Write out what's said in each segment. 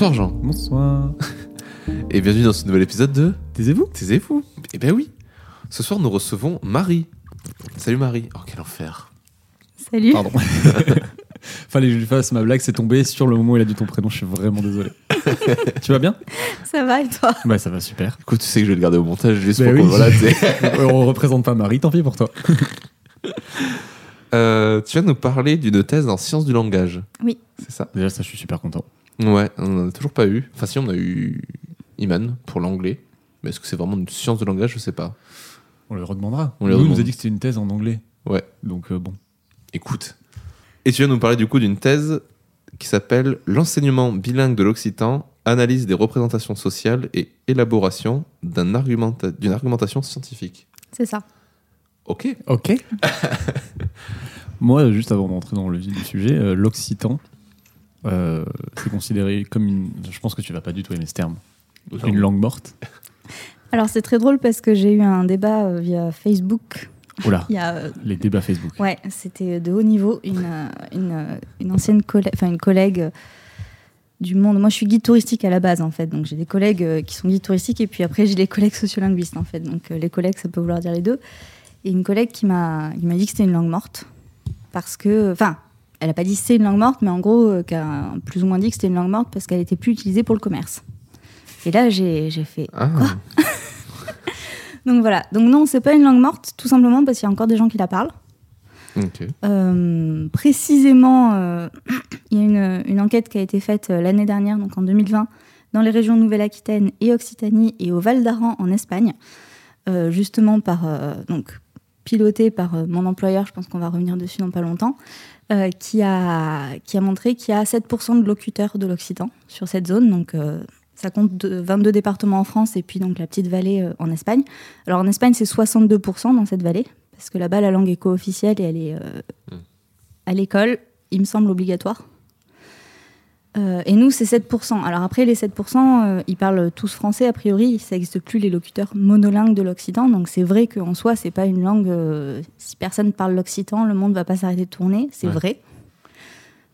Bonsoir Jean. Bonsoir. Et bienvenue dans ce nouvel épisode de Taisez-vous Taisez-vous. Eh ben oui. Ce soir, nous recevons Marie. Salut Marie. Oh, quel enfer. Salut. Pardon. Fallait que je lui fasse ma blague, c'est tombé sur le moment où il a dit ton prénom, je suis vraiment désolé. tu vas bien? Ça va et toi? Bah ça va super. Écoute, tu sais que je vais le garder au montage juste Bah pour oui. qu'on voilà. On représente pas Marie, tant pis pour toi. Euh, tu viens de nous parler d'une thèse en sciences du langage. Oui. C'est ça? Déjà ça je suis super content. Ouais, on n'en a toujours pas eu. Enfin, si, on a eu Iman pour l'anglais. Mais est-ce que c'est vraiment une science de langage? Je sais pas. On le redemandera. On lui Nous, il nous a dit que c'était une thèse en anglais. Ouais. Donc euh, bon. Écoute. Et tu viens de nous parler du coup d'une thèse qui s'appelle L'enseignement bilingue de l'occitan, analyse des représentations sociales et élaboration d'un argumenta- d'une argumentation scientifique. C'est ça. Ok. Ok. Moi, juste avant d'entrer dans le vif du sujet, euh, l'occitan, euh, c'est considéré comme une... Je pense que tu vas pas du tout aimer ce terme. Une langue morte. Alors c'est très drôle parce que j'ai eu un débat euh, via Facebook. Oula, Il y a, euh, les débats Facebook. ouais, c'était de haut niveau. Une, une, une ancienne collègue, enfin une collègue du monde. Moi, je suis guide touristique à la base en fait, donc j'ai des collègues qui sont guides touristiques et puis après j'ai les collègues sociolinguistes en fait. Donc les collègues, ça peut vouloir dire les deux. Et une collègue qui m'a, qui m'a dit que c'était une langue morte parce que, enfin, elle a pas dit c'était une langue morte, mais en gros, euh, qu'elle plus ou moins dit que c'était une langue morte parce qu'elle était plus utilisée pour le commerce. Et là, j'ai, fait Ah. Donc voilà. Donc non, c'est pas une langue morte, tout simplement parce qu'il y a encore des gens qui la parlent. Euh, précisément, euh, il y a une, une enquête qui a été faite euh, l'année dernière, donc en 2020, dans les régions Nouvelle-Aquitaine et Occitanie et au Val d'Aran en Espagne, justement par donc pilotée par mon employeur, je pense qu'on va revenir dessus dans pas longtemps, euh, qui a qui a montré qu'il y a 7% de locuteurs de l'occitan sur cette zone, donc euh, ça compte de 22 départements en France et puis donc la petite vallée euh, en Espagne. Alors en Espagne, c'est 62% dans cette vallée, parce que là-bas, la langue est co-officielle et elle est euh, Mm. à l'école, il me semble obligatoire. Euh, et nous, c'est 7%. Alors après, les 7%, euh, ils parlent tous français, a priori. Ça n'existe plus les locuteurs monolingues de l'Occitan. Donc c'est vrai qu'en soi, c'est pas une langue. euh, si personne parle l'Occitan, le monde va pas s'arrêter de tourner. C'est Ouais. vrai.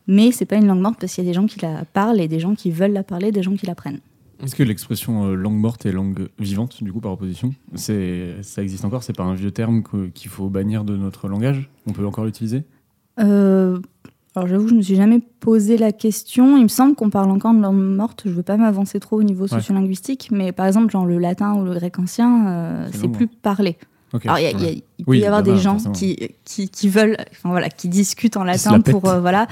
Mais c'est pas une langue morte parce qu'il y a des gens qui la parlent et des gens qui veulent la parler, des gens qui l'apprennent. Est-ce que l'expression langue morte et langue vivante, du coup, par opposition, ça existe encore? C'est pas un vieux terme qu'il faut bannir de notre langage? On peut encore l'utiliser? Alors j'avoue, je me suis jamais posé la question. Il me semble qu'on parle encore de langue morte. Je veux pas m'avancer trop au niveau Ouais. sociolinguistique, mais par exemple, genre le latin ou le grec ancien, euh, C'est plus parlé. Ok. Alors il y a- il y a- il peut Oui, y avoir y en des gens qui, qui, qui veulent, enfin voilà, qui discutent en latin la pour euh, voilà.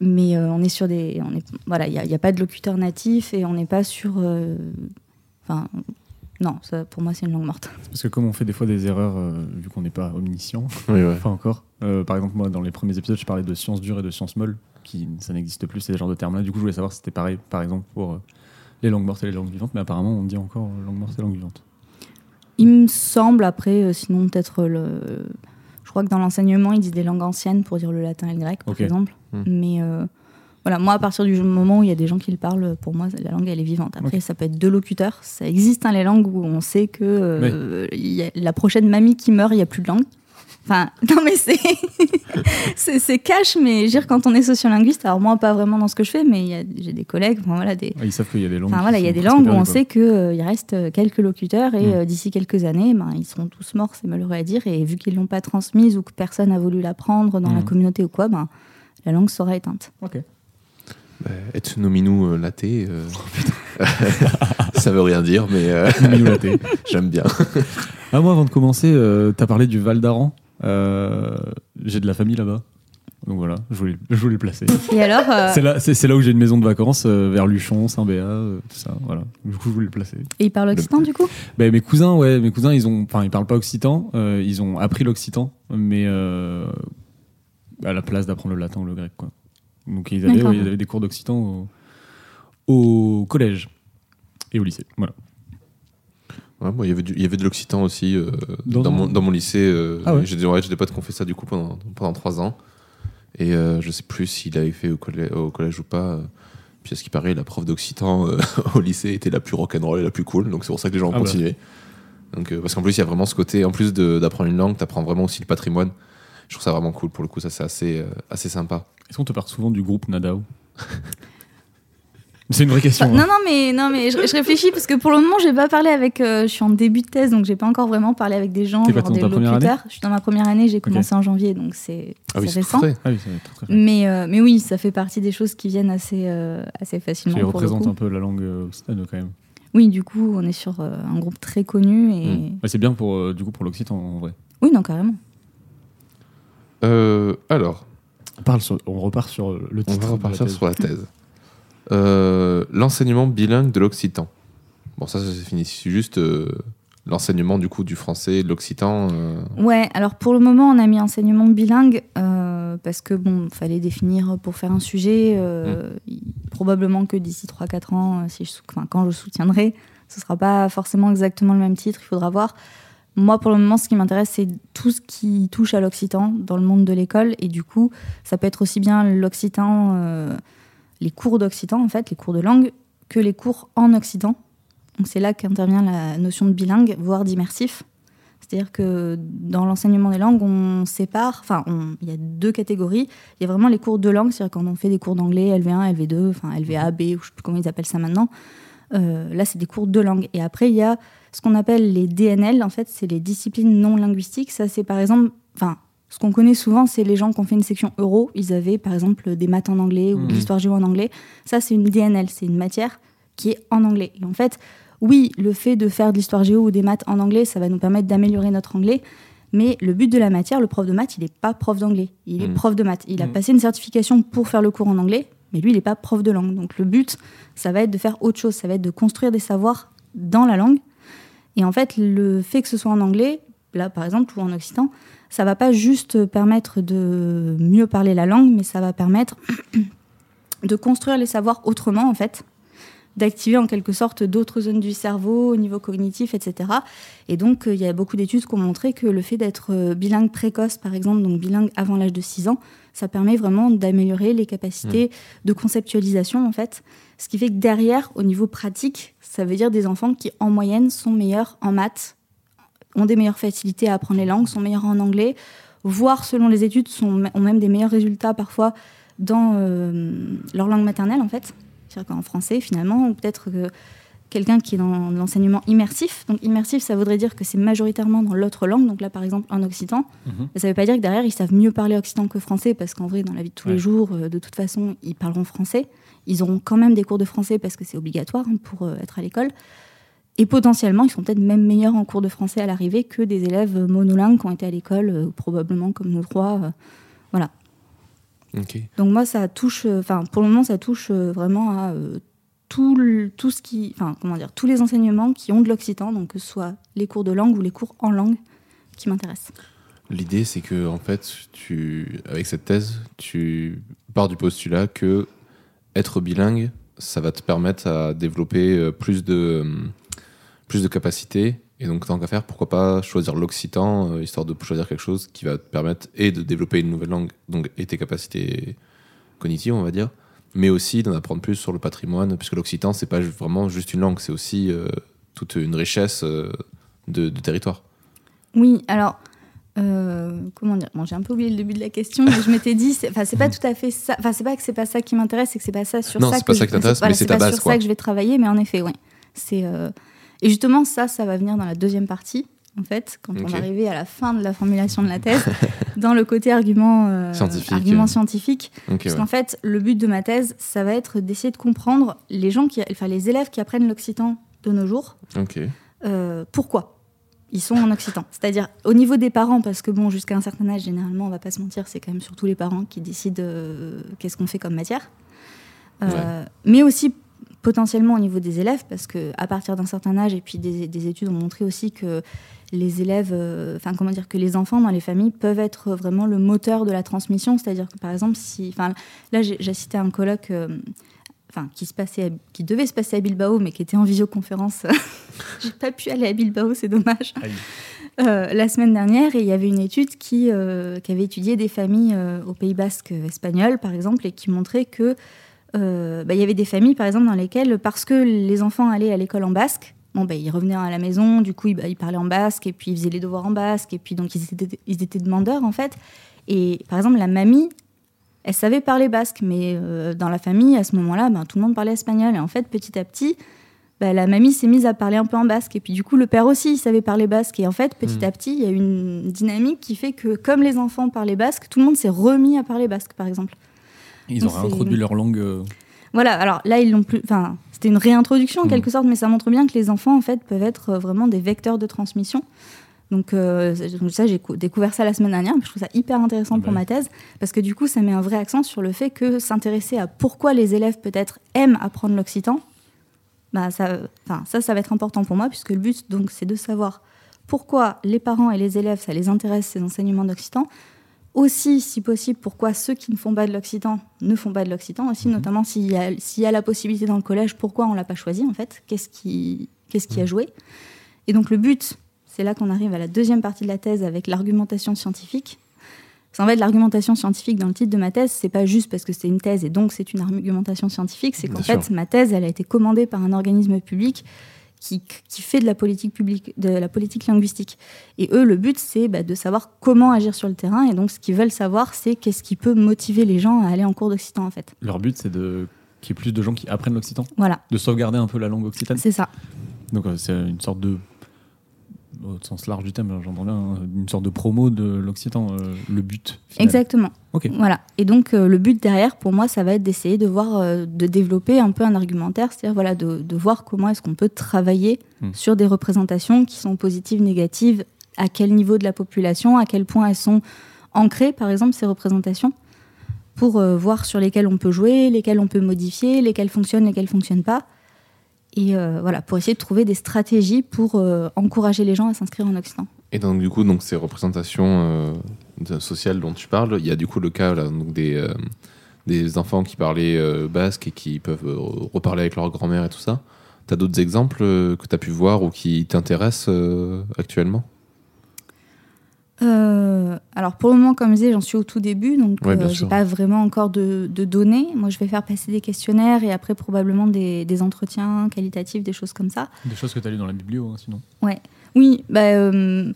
Mais euh, on est sur des, on est, voilà, il y a, il y a pas de locuteur natif et on n'est pas sur, euh, enfin. Non, ça, pour moi, c'est une langue morte. Parce que comme on fait des fois des erreurs, euh, vu qu'on n'est pas omniscient, Oui, ouais. pas encore. euh, par exemple, moi, dans les premiers épisodes, je parlais de sciences dures et de sciences molles, qui ça n'existe plus, ces genres de termes-là. Du coup, je voulais savoir si c'était pareil, par exemple, pour euh, les langues mortes et les langues vivantes, mais apparemment, on dit encore langue morte et langue vivante. Il me semble, après, euh, sinon peut-être le. Je crois que dans l'enseignement, ils disent des langues anciennes pour dire le latin et le grec, par exemple. Hmm. Mais euh, voilà, moi, à partir du moment où il y a des gens qui le parlent, pour moi, la langue, elle est vivante. Après, ça peut être deux locuteurs. Ça existe, hein, les langues où on sait que euh, il y a la prochaine mamie qui meurt, il n'y a plus de langue. Enfin, non, mais c'est. c'est cash, mais dire, quand on est sociolinguiste, alors moi, pas vraiment dans ce que je fais, mais j'ai des collègues, enfin, voilà, des, Ah, ils savent qu'il y a des langues. Enfin voilà, il y a des langues où on sait qu'il reste euh, quelques locuteurs et Mm. euh, d'ici quelques années, ben, ils seront tous morts, c'est malheureux à dire. Et vu qu'ils l'ont pas transmise ou que personne n'a voulu l'apprendre dans la Mm. communauté ou quoi, ben, la langue sera éteinte. Ok. Et nominou euh, latte, euh, ça veut rien dire, mais euh, j'aime bien. Ah, moi, avant de commencer, euh, t'as parlé du Val d'Aran. Euh, j'ai de la famille là-bas. Donc voilà, je voulais, je voulais le placer. Et alors, euh, C'est là, c'est, c'est là où j'ai une maison de vacances, euh, vers Luchon, Saint-Béat, euh, tout ça. Voilà. Du coup, je voulais le placer. et ils parlent occitan du coup? Ben, mes cousins, ouais, mes cousins, ils ont, enfin, ils parlent pas occitan, euh, ils ont appris l'occitan, mais euh, à la place d'apprendre le latin ou le grec, quoi. Donc ils avaient, ouais, ils avaient des cours d'occitan au, au collège et au lycée. Voilà. Ouais, il y avait du- il y avait de l'occitan aussi euh, Dans mon, dans mon lycée. euh, Ah ouais J'ai des, des potes qui ont fait ça du coup pendant, pendant trois ans. Et euh, je sais plus s'il avait fait au, collè- au collège ou pas. euh, Puis à ce qui paraît, la prof d'occitan euh, au lycée était la plus rock'n'roll et la plus cool. Donc c'est pour ça que les gens ont Ah bah. continué. Donc, euh, parce qu'en plus, il y a vraiment ce côté, en plus d'apprendre une langue, tu apprends vraiment aussi le patrimoine. Je trouve ça vraiment cool. Pour le coup, ça c'est assez, euh, assez sympa. Est-ce qu'on te parle souvent du groupe Nadao? C'est une vraie question. Enfin, hein. non, non, mais, non, mais je, je réfléchis parce que pour le moment, j'ai pas parlé avec. euh, je suis en début de thèse, donc j'ai pas encore vraiment parlé avec des gens, genre dans des locuteurs. Je suis dans ma première année, j'ai commencé en janvier, donc c'est Ah oui, récent. très. Ah oui, ça très, très Mais, euh, mais oui, ça fait partie des choses qui viennent assez, euh, assez facilement. Représentes coup. un peu la langue occitane quand même. Oui, du coup, on est sur euh, un groupe très connu et. Mm. Ouais, c'est bien pour, euh, du coup, pour l'occitan en vrai. Oui, non, carrément. Euh, alors, On, parle sur- on repart sur le on titre. va de la repartir thèse. sur la thèse. Euh, l'enseignement bilingue de l'occitan. Bon, ça, ça c'est fini. C'est juste euh, l'enseignement du coup du français, de l'occitan. euh, Ouais, alors pour le moment, on a mis enseignement bilingue euh, parce que bon, fallait définir pour faire un sujet. euh, il- Probablement que d'ici 3-4 ans, si je, quand je soutiendrai, ce sera pas forcément exactement le même titre, il faudra voir. Moi, pour le moment, ce qui m'intéresse, c'est tout ce qui touche à l'occitan dans le monde de l'école. Et du coup, ça peut être aussi bien l'occitan, euh, les cours d'occitan, en fait, les cours de langue, que les cours en occitan. Donc c'est là qu'intervient la notion de bilingue, voire d'immersif. C'est-à-dire que dans l'enseignement des langues, on sépare, enfin, il y a deux catégories. Il y a vraiment les cours de langue, c'est-à-dire quand on fait des cours d'anglais, LV1, LV2, enfin LVA, B, ou je ne sais plus comment ils appellent ça maintenant. Euh, là, c'est des cours de langue. Et après, il y a ce qu'on appelle les DNL, en fait, c'est les disciplines non linguistiques. Ça, c'est par exemple, enfin, ce qu'on connaît souvent, c'est les gens qui ont fait une section euro. Ils avaient, par exemple, des maths en anglais ou de Mhm. l'histoire géo en anglais. Ça, c'est une DNL, c'est une matière qui est en anglais. Et en fait, oui, le fait de faire de l'histoire géo ou des maths en anglais, ça va nous permettre d'améliorer notre anglais. Mais le but de la matière, le prof de maths, il n'est pas prof d'anglais. Il est Mm. prof de maths. Il a Mm. passé une certification pour faire le cours en anglais, mais lui, il n'est pas prof de langue. Donc le but, ça va être de faire autre chose. Ça va être de construire des savoirs dans la langue. Et en fait, le fait que ce soit en anglais, là par exemple, ou en occitan, ça va pas juste permettre de mieux parler la langue, mais ça va permettre de construire les savoirs autrement, en fait d'activer en quelque sorte d'autres zones du cerveau au niveau cognitif, etc. Et donc, euh, il y a beaucoup d'études qui ont montré que le fait d'être euh, bilingue précoce, par exemple, donc bilingue avant l'âge de 6 ans, ça permet vraiment d'améliorer les capacités de conceptualisation, en fait. Ce qui fait que derrière, au niveau pratique, ça veut dire des enfants qui, en moyenne, sont meilleurs en maths, ont des meilleures facilités à apprendre les langues, sont meilleurs en anglais, voire, selon les études, ont même des meilleurs résultats parfois dans euh, leur langue maternelle, en fait. C'est-à-dire qu'en français, finalement, ou peut-être que quelqu'un qui est dans l'enseignement immersif. Donc, immersif, ça voudrait dire que c'est majoritairement dans l'autre langue. Donc là, par exemple, en occitan. Mhm. Ça ne veut pas dire que derrière, ils savent mieux parler occitan que français, parce qu'en vrai, dans la vie de tous Ouais. les jours, euh, de toute façon, ils parleront français. Ils auront quand même des cours de français parce que c'est obligatoire hein, pour euh, être à l'école. Et potentiellement, ils sont peut-être même meilleurs en cours de français à l'arrivée que des élèves monolingues qui ont été à l'école, euh, probablement comme nous trois. voilà. Donc moi, ça touche, enfin pour le moment, ça touche vraiment à tout, tout ce qui, enfin comment dire, tous les enseignements qui ont de l'occitan, donc que ce soit les cours de langue ou les cours en langue, qui m'intéressent. L'idée, c'est que en fait, tu, avec cette thèse, tu pars du postulat que être bilingue, ça va te permettre à développer euh, plus de euh, plus de capacités. Et donc, tant qu'à faire, pourquoi pas choisir l'occitan, euh, histoire de choisir quelque chose qui va te permettre et de développer une nouvelle langue, donc et tes capacités cognitives, on va dire, mais aussi d'en apprendre plus sur le patrimoine, puisque l'occitan, c'est pas vraiment juste une langue, c'est aussi euh, toute une richesse euh, de, de territoire. Oui, alors euh, comment dire? Bon, j'ai un peu oublié le début de la question, mais je m'étais dit, c'est- pas tout à fait ça. Enfin c'est pas que c'est pas ça qui m'intéresse, c'est que c'est pas ça sur Non, ça c'est pas que ça je- qui t'intéresse, voilà, mais c'est pas base, sur quoi. ça que je vais travailler, mais en effet, oui. C'est et justement ça, ça va venir dans la deuxième partie. En fait, quand on Ok. va arriver à la fin de la formulation de la thèse, dans le côté argument, euh, Scientifique. argument scientifique, Ok, Parce ouais. qu'en fait, le but de ma thèse, ça va être d'essayer de comprendre les gens qui, enfin les élèves qui apprennent l'occitan de nos jours. Euh, pourquoi ils sont en occitan? C'est-à-dire au niveau des parents, parce que bon, jusqu'à un certain âge, généralement, on va pas se mentir, c'est quand même surtout les parents qui décident euh, qu'est-ce qu'on fait comme matière. Mais aussi potentiellement au niveau des élèves, parce que à partir d'un certain âge, et puis des, des études ont montré aussi que les élèves, euh, enfin comment dire, que les enfants dans les familles peuvent être vraiment le moteur de la transmission. C'est-à-dire que par exemple, si, enfin là j'ai cité un colloque, euh, enfin qui se passait, à- qui devait se passer à Bilbao, mais qui était en visioconférence. j'ai pas pu aller à Bilbao, c'est dommage. Euh, la semaine dernière, il y avait une étude qui, euh, qui avait étudié des familles euh, au Pays Basque espagnol, par exemple, et qui montrait que bah, il y avait des familles, par exemple, dans lesquelles, parce que les enfants allaient à l'école en basque, bon, bah, ils revenaient à la maison, du coup, ils, bah, ils parlaient en basque, et puis ils faisaient les devoirs en basque, et puis donc ils étaient, ils étaient demandeurs, en fait. Et par exemple, la mamie, elle savait parler basque, mais euh, dans la famille, à ce moment-là, ben, tout le monde parlait espagnol. Et en fait, petit à petit, ben, la mamie s'est mise à parler un peu en basque. Et puis du coup, le père aussi, il savait parler basque. Et en fait, petit Mm. à petit, il y a une dynamique qui fait que, comme les enfants parlaient basque, tout le monde s'est remis à parler basque, par exemple. Ils Donc, introduit leur langue. euh, Voilà, alors là, ils l'ont plus. Enfin, c'était une réintroduction en Mm. quelque sorte, mais ça montre bien que les enfants, en fait, peuvent être euh, vraiment des vecteurs de transmission. Donc, euh, ça, j'ai cou- découvert ça la semaine dernière. Je trouve ça hyper intéressant pour ma thèse, parce que du coup, ça met un vrai accent sur le fait que s'intéresser à pourquoi les élèves peut-être aiment apprendre l'occitan, bah ça, ça, ça va être important pour moi, puisque le but, donc, c'est de savoir pourquoi les parents et les élèves, ça les intéresse ces enseignements d'occitan. Aussi, si possible, pourquoi ceux qui ne font pas de l'occitan ne font pas de l'occitan. Aussi, Mhm. notamment s'il y, a- s'il y a la possibilité dans le collège, pourquoi on l'a pas choisi en fait? Qu'est-ce qui, a joué? Et donc le but, c'est là qu'on arrive à la deuxième partie de la thèse avec l'argumentation scientifique. Parce qu'en fait, l'argumentation scientifique dans le titre de ma thèse, c'est pas juste parce que c'est une thèse et donc c'est une argumentation scientifique, c'est qu'en fait, ma thèse, elle a été commandée par un organisme public qui, qui fait de la politique publique, de la politique linguistique. Et eux, le but, c'est bah, de savoir comment agir sur le terrain. Et donc, ce qu'ils veulent savoir, c'est qu'est-ce qui peut motiver les gens à aller en cours d'occitan, en fait. Leur but, c'est de qu'il y ait plus de gens qui apprennent l'occitan, Voilà, de sauvegarder un peu la langue occitane. c'est ça. Donc euh, c'est une sorte de, au sens large du thème, j'entends bien, hein, une sorte de promo de l'occitan, euh, le but. final. Exactement. Ok. Voilà. Et donc, euh, le but derrière, pour moi, ça va être d'essayer de voir, euh, de développer un peu un argumentaire, c'est-à-dire voilà, de, de voir comment est-ce qu'on peut travailler Hmm. sur des représentations qui sont positives, négatives, à quel niveau de la population, à quel point elles sont ancrées, par exemple, ces représentations, pour voir sur lesquelles on peut jouer, lesquelles on peut modifier, lesquelles fonctionnent, lesquelles fonctionnent pas. Et euh, voilà, pour essayer de trouver des stratégies pour euh, encourager les gens à s'inscrire en Occident. Et donc, du coup, donc, ces représentations euh, sociales dont tu parles, il y a du coup le cas des, des enfants qui parlaient basque et qui peuvent reparler avec leur grand-mère et tout ça. Tu as d'autres exemples que tu as pu voir ou qui t'intéressent actuellement? Euh, alors pour le moment, comme je disais, j'en suis au tout début, donc Ouais, euh, j'ai pas vraiment encore de, de données. Moi, je vais faire passer des questionnaires et après probablement des, des entretiens qualitatifs, des choses comme ça. Des choses que tu as lues dans la biblio, hein, sinon. Oui, bah, euh,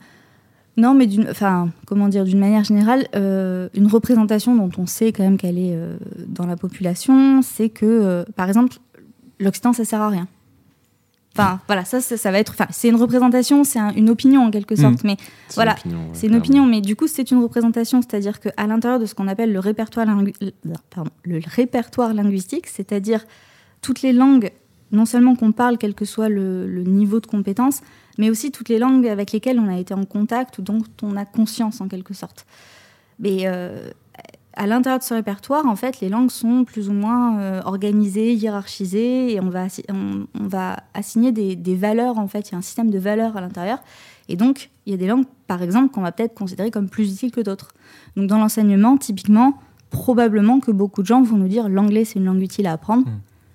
non, mais d'une, enfin, comment dire, d'une manière générale, euh, une représentation dont on sait quand même qu'elle est euh, dans la population, c'est que, euh, par exemple, l'Occitan, ça sert à rien. Enfin, voilà, ça, ça, ça va être, enfin, c'est une représentation, c'est un- une opinion en quelque sorte, mais C'est Voilà, une opinion, ouais, c'est une clairement. opinion, mais du coup, c'est une représentation, c'est-à-dire qu'à l'intérieur de ce qu'on appelle le répertoire, lingu- pardon, le répertoire linguistique, c'est-à-dire toutes les langues, non seulement qu'on parle, quel que soit le, le niveau de compétence, mais aussi toutes les langues avec lesquelles on a été en contact ou dont on a conscience en quelque sorte. Mais euh, à l'intérieur de ce répertoire, en fait, les langues sont plus ou moins euh, organisées, hiérarchisées, et on va, assi- on, on va assigner des, des valeurs, en fait, il y a un système de valeurs à l'intérieur. Et donc, il y a des langues, par exemple, qu'on va peut-être considérer comme plus utiles que d'autres. Donc, dans l'enseignement, typiquement, probablement que beaucoup de gens vont nous dire l'anglais, c'est une langue utile à apprendre.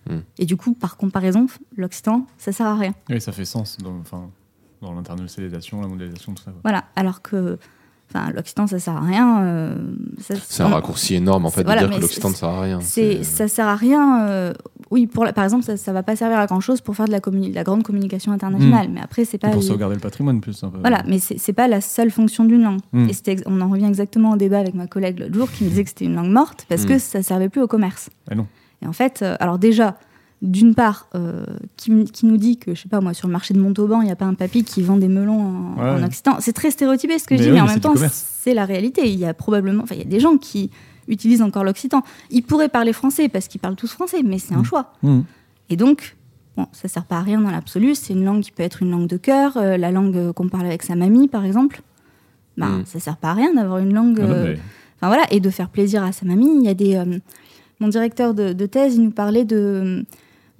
Mm. Mm. Et du coup, par comparaison, l'occitan, ça sert à rien. Oui, ça fait sens dans, enfin, dans l'internationalisation, la mondialisation, tout ça. quoi. Voilà. Alors que enfin, l'occitan, ça sert à rien. euh, C'est un raccourci énorme en fait Voilà, de dire que l'Occitan c'est- ne sert à rien. C'est, ça sert à rien. euh, oui, pour la- par exemple, ça, ça va pas servir à grand chose pour faire de la, grande communication internationale. Mais après, c'est Et pas. pour les- sauvegarder le patrimoine, plus. un peu. Voilà, mais c'est, pas la seule fonction d'une langue. Mm. Et on en revient exactement au débat avec ma collègue l'autre jour qui me disait que c'était une langue morte parce Mm. que ça servait plus au commerce. Ah non. Et en fait, euh, alors déjà, d'une part, euh, qui, nous dit que, je sais pas moi, sur le marché de Montauban, il n'y a pas un papy qui vend des melons en, Ouais, en. Occitan. C'est très stéréotypé ce que je dis, oui, mais en mais même temps, c'est la réalité. Il y a probablement, enfin, il y a des gens qui utilisent encore l'occitan. Ils pourraient parler français parce qu'ils parlent tous français, mais c'est un Mm. choix. Mhm. Et donc, bon, ça sert pas à rien dans l'absolu. C'est une langue qui peut être une langue de cœur, euh, la langue euh, qu'on parle avec sa mamie, par exemple. Ben, Mm. ça sert pas à rien d'avoir une langue. Ah non, mais- Enfin voilà, et de faire plaisir à sa mamie. Il y a des. mon directeur de, de thèse, il nous parlait de,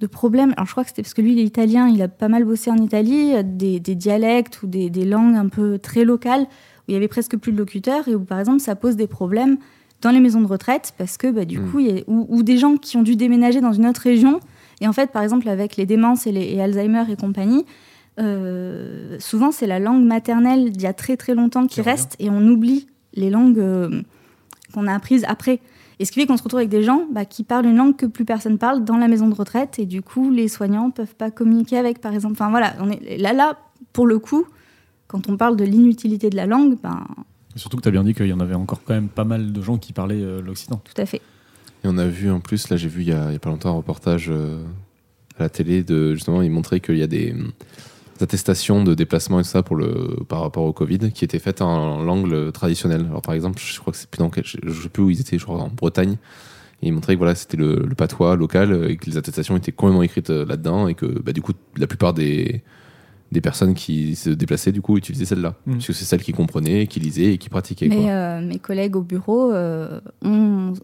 de problèmes. Alors je crois que c'était parce que lui, il est italien, il a pas mal bossé en Italie, euh, des, des dialectes ou des, des langues un peu très locales où il y avait presque plus de locuteurs et où par exemple ça pose des problèmes dans les maisons de retraite parce que bah, du Mm. coup, il y a, ou, ou des gens qui ont dû déménager dans une autre région. Et en fait, par exemple, avec les démences et, les, et Alzheimer et compagnie, euh, souvent c'est la langue maternelle d'il y a très très longtemps qui reste et on oublie les langues euh, qu'on a apprises après. Et ce qui fait qu'on se retrouve avec des gens bah, qui parlent une langue que plus personne parle dans la maison de retraite et du coup les soignants peuvent pas communiquer avec par exemple. Enfin voilà, on est là là pour le coup quand on parle de l'inutilité de la langue, ben Surtout que tu as bien dit qu'il y en avait encore quand même pas mal de gens qui parlaient euh, l'occitan. Tout à fait. Et on a vu en plus, là j'ai vu il y, a, il y a pas longtemps un reportage euh, à la télé de justement, il montrait qu'il y a des, attestations de déplacement et tout ça pour le, par rapport au Covid qui étaient faites en, langue traditionnelle. Alors par exemple, je crois que c'est plus dans je, je sais plus où ils étaient, je crois en Bretagne. Et il montrait que voilà, c'était le, patois local et que les attestations étaient complètement écrites euh, là-dedans et que bah, du coup, la plupart des, des personnes qui se déplaçaient du coup utilisaient celle-là. Mm. Parce que c'est celle qui comprenaient, qui lisaient et qui pratiquaient. Mais quoi. euh, mes collègues au bureau, euh,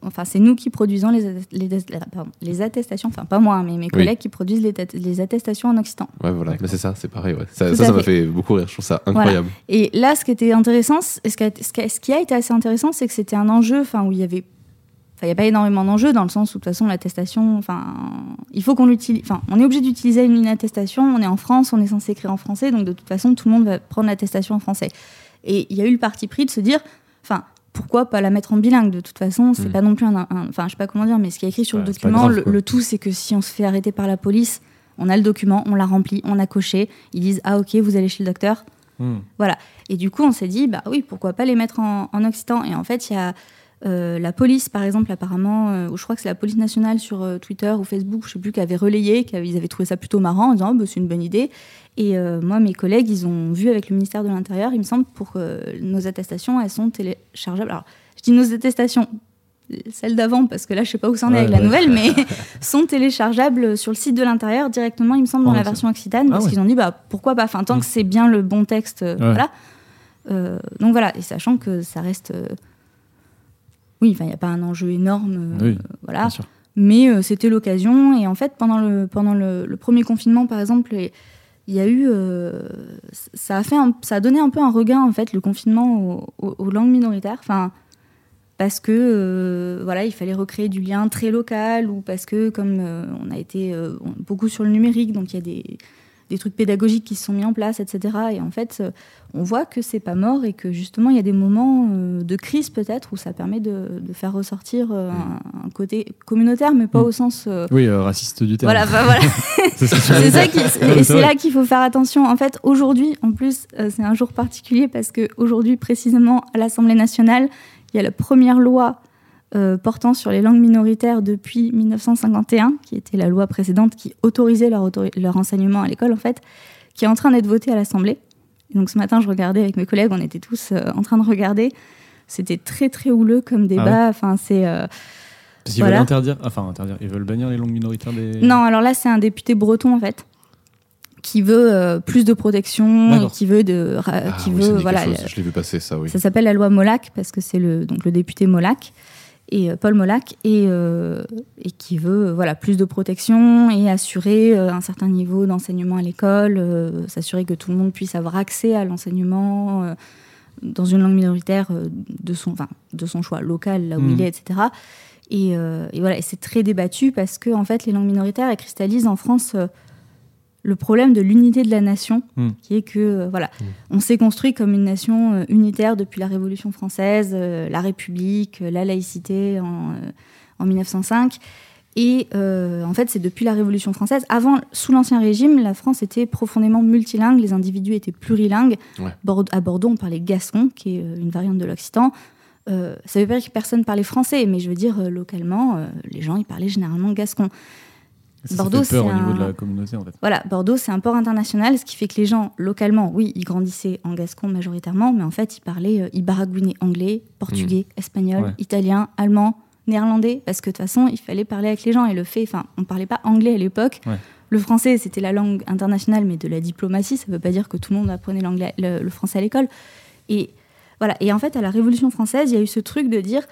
enfin, c'est nous qui produisons les, les, pardon, les attestations, enfin pas moi, hein, mais mes collègues qui produisent les, tat- les attestations en occitan. Ouais, voilà. C'est ça, c'est pareil. Ouais. Ça, ça, m'a fait. fait beaucoup rire. Je trouve ça incroyable. Et là, ce qui était intéressant, c- ce qui a, ce qui a- été assez intéressant, c'est que c'était un enjeu, enfin, où il y avait, il n'y a pas énormément d'enjeux dans le sens où de toute façon l'attestation, enfin, il faut qu'on l'utilise, enfin, on est obligé d'utiliser une, une attestation. On est en France, on est censé écrire en français, donc de toute façon, tout le monde va prendre l'attestation en français. Et il y a eu le parti pris de se dire, enfin. Pourquoi pas la mettre en bilingue? De toute façon, c'est Mm. pas non plus un, Enfin, je sais pas comment dire, mais ce qui est écrit sur Ouais, le document, grave, le, tout, c'est que si on se fait arrêter par la police, on a le document, on l'a rempli, on a coché. Ils disent Ah, ok, vous allez chez le docteur. Hmm. Et du coup, on s'est dit, bah oui, pourquoi pas les mettre en, en occitan Et en fait, il y a euh, la police, par exemple, apparemment, euh, ou je crois que c'est la police nationale sur euh, Twitter ou Facebook, je sais plus, qui avait relayé, qui avait- ils avaient trouvé ça plutôt marrant en disant, Oh, bah, c'est une bonne idée. Et euh, moi, mes collègues, ils ont vu avec le ministère de l'Intérieur, il me semble, pour que nos attestations, elles sont téléchargeables. Alors, je dis nos attestations, celles d'avant, parce que là, je sais pas où ça en est Ouais, avec la ouais. nouvelle, mais sont téléchargeables sur le site de l'Intérieur directement, il me semble, dans la occitan. version occitane, Ah parce ouais. qu'ils ont dit, bah pourquoi pas, enfin, tant Mm. que c'est bien le bon texte, Ouais. voilà. Donc voilà, et sachant que ça reste. Oui, il n'y a pas un enjeu énorme, euh, Oui, voilà. Mais euh, c'était l'occasion. Et en fait, pendant le, pendant le, le premier confinement, par exemple, il y a eu. euh, ça, a fait un- ça a donné un peu un regain, en fait, le confinement aux, aux- aux langues minoritaires. Enfin. Parce que euh, voilà, il fallait recréer du lien très local ou parce que comme euh, on a été euh, beaucoup sur le numérique, donc il y a des, des trucs pédagogiques qui se sont mis en place, etc. Et en fait, euh, on voit que c'est pas mort et que justement il y a des moments euh, de crise peut-être où ça permet de, de faire ressortir euh, un, un côté communautaire, mais pas Mm. au sens euh, Oui, euh, raciste du terme. voilà, bah, voilà. c'est là qu'il faut faire attention. En fait, aujourd'hui, en plus, euh, c'est un jour particulier parce que aujourd'hui, précisément, à l'Assemblée nationale, il y a la première loi euh, portant sur les langues minoritaires depuis 1951, qui était la loi précédente qui autorisait leur, autori- leur enseignement à l'école, en fait, qui est en train d'être votée à l'Assemblée. Donc ce matin, je regardais avec mes collègues, on était tous euh, en train de regarder. C'était très très houleux comme débat. Enfin, c'est euh, Parce qu'ils Voilà. veulent interdire, enfin interdire, ils veulent bannir les langues minoritaires des. Non, alors là, c'est un député breton, en fait, qui veut euh, plus de protection, et qui veut de, Ah qui oui, veut, voilà, chose. Je l'ai vu passer, ça, oui. ça s'appelle la loi Molac parce que c'est le donc le député Molac et euh, Paul Molac et, euh, et qui veut euh, voilà plus de protection et assurer un certain niveau d'enseignement à l'école, euh, s'assurer que tout le monde puisse avoir accès à l'enseignement euh, dans une langue minoritaire de son de son choix local là où il est etc. Et, et voilà et c'est très débattu parce que en fait les langues minoritaires elles cristallisent en France le problème de l'unité de la nation, Mhm. qui est que euh, voilà, Mhm. on s'est construit comme une nation euh, unitaire depuis la Révolution française, euh, la République, la laïcité en, euh, en 1905. Et en fait, c'est depuis la Révolution française. Avant, sous l'Ancien Régime, la France était profondément multilingue, les individus étaient plurilingues. Ouais. À Bordeaux, on parlait gascon, qui est une variante de l'occitan. Ça veut pas dire que personne parlait français, mais je veux dire, localement, les gens, ils parlaient généralement gascon. Ça, Bordeaux, c'est au niveau un- de la communauté en fait. Voilà, Bordeaux, c'est un port international, ce qui fait que les gens, localement, oui, ils grandissaient en gascon majoritairement, mais en fait, ils parlaient, euh, ils baragouinaient anglais, portugais, espagnol, Ouais. italien, allemand, néerlandais, parce que de toute façon, il fallait parler avec les gens. Et le fait, enfin, on parlait pas anglais à l'époque. Ouais. Le français, c'était la langue internationale, mais de la diplomatie. Ça veut pas dire que tout le monde apprenait l'anglais, le, le français à l'école. Et voilà. Et en fait, à la Révolution française, il y a eu ce truc de dire,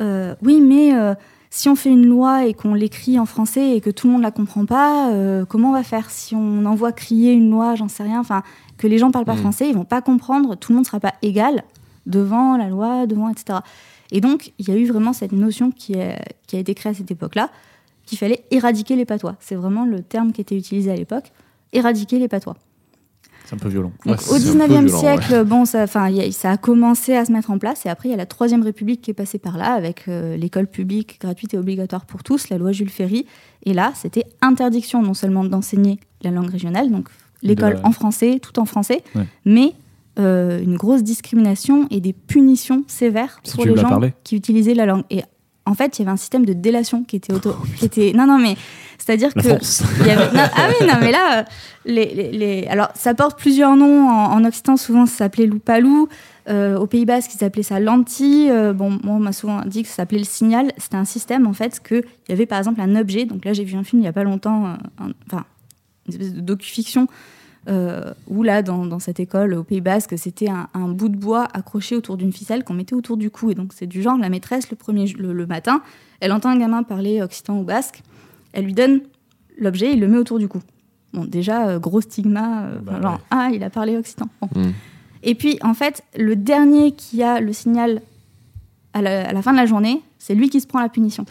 euh, oui, mais euh, si on fait une loi et qu'on l'écrit en français et que tout le monde la comprend pas, euh, comment on va faire Si on envoie crier une loi, j'en sais rien, enfin, que les gens parlent pas Mhm. français, ils vont pas comprendre, tout le monde sera pas égal devant la loi, devant, etc. Et donc, il y a eu vraiment cette notion qui a été créée à cette époque-là, qu'il fallait éradiquer les patois. C'est vraiment le terme qui était utilisé à l'époque, éradiquer les patois. C'est un peu violent. Donc, au un peu 19e violent, siècle, bon, ça, a- ça a commencé à se mettre en place. Et après, il y a la Troisième République qui est passée par là, avec euh, l'école publique gratuite et obligatoire pour tous, la loi Jules Ferry. Et là, c'était interdiction non seulement d'enseigner la langue régionale, donc l'école en français, tout en français, Ouais. mais euh, une grosse discrimination et des punitions sévères Si pour les gens parler. qui utilisaient la langue. Et en fait, il y avait un système de délation qui était auto, qui était non non mais c'est-à-dire que France. il y avait- non, ah oui, non, mais là, euh, les, les- les- alors ça porte plusieurs noms. En, en Occitan, souvent, ça s'appelait loupalou. Euh, au Pays Basque, ils appelaient ça lanti. Euh, bon, moi, on m'a souvent dit que ça s'appelait le signal. C'était un système, en fait, qu'il y avait par exemple un objet. Donc là, j'ai vu un film il n'y a pas longtemps, euh, un- enfin, une espèce de docu-fiction, euh, où là, dans, dans cette école au Pays Basque, c'était un, un bout de bois accroché autour d'une ficelle qu'on mettait autour du cou. Et donc, c'est du genre, la maîtresse, le, premier, le, le matin, elle entend un gamin parler occitan ou basque, elle lui donne l'objet, il le met autour du cou. Bon, déjà, euh, gros stigma, euh, Bah, genre, ouais. ah, il a parlé occitan. Bon. Mm. Et puis, en fait, le dernier qui a le signal à la, à la fin de la journée, c'est lui qui se prend la punition.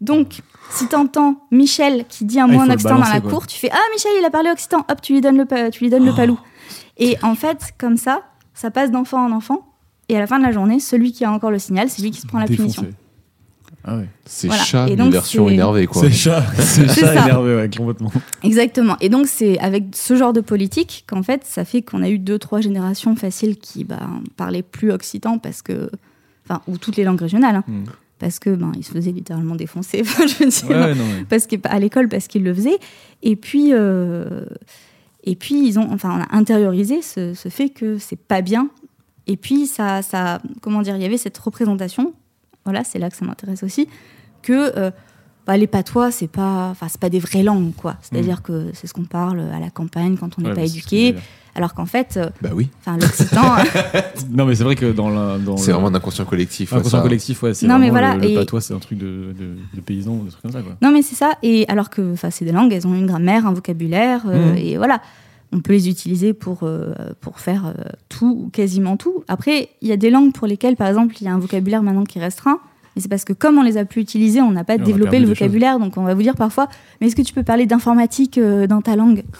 Donc, si t'entends Michel qui dit un Ah, mot en occitan dans la cour, tu fais Ah, Michel, il a parlé occitan, hop, tu lui donnes le, tu lui donnes le Oh. palou. Et en fait, comme ça, ça passe d'enfant en enfant. Et à la fin de la journée, celui qui a encore le signal, c'est lui qui se prend la punition. Ah ouais. C'est Voilà. chat, Et une version c'est- énervée, quoi. C'est chat, c'est C'est chat ça. énervé, ouais, complètement. Exactement. Et donc, c'est avec ce genre de politique qu'en fait, ça fait qu'on a eu deux, trois générations faciles qui bah, parlaient plus occitan parce que. Enfin, ou toutes les langues régionales, hein, Mm. Parce que ben, ils se faisaient littéralement défoncer. Je veux dire, Ouais, ouais, non, mais- parce qu'à l'école parce qu'ils le faisaient et puis euh, et puis ils ont enfin on a intériorisé ce, ce fait que c'est pas bien. Et puis ça ça comment dire il y avait cette représentation. Voilà c'est là que ça m'intéresse aussi. Que euh, bah, les patois c'est pas enfin c'est pas des vraies langues quoi c'est à dire que c'est ce qu'on parle à la campagne quand on n'est Ouais, pas éduqué alors qu'en fait euh, Bah oui. enfin l'occitan Non, mais c'est vrai que dans la. dans C'est le- vraiment un inconscient collectif. Inconscient ça. collectif, ouais, c'est Non, mais voilà, le, le et- patois, c'est un truc de, de, de paysan ou des trucs comme ça, quoi. Non, mais c'est ça. Et alors que enfin, c'est des langues, elles ont une grammaire, un vocabulaire, euh, Mhm. et voilà. On peut les utiliser pour, euh, pour faire euh, tout, ou quasiment tout. Après, il y a des langues pour lesquelles, par exemple, il y a un vocabulaire maintenant qui est restreint. Mais c'est parce que comme on les a plus utilisées, on n'a pas on développé le vocabulaire. Donc on va vous dire parfois, mais est-ce que tu peux parler d'informatique euh, dans ta langue?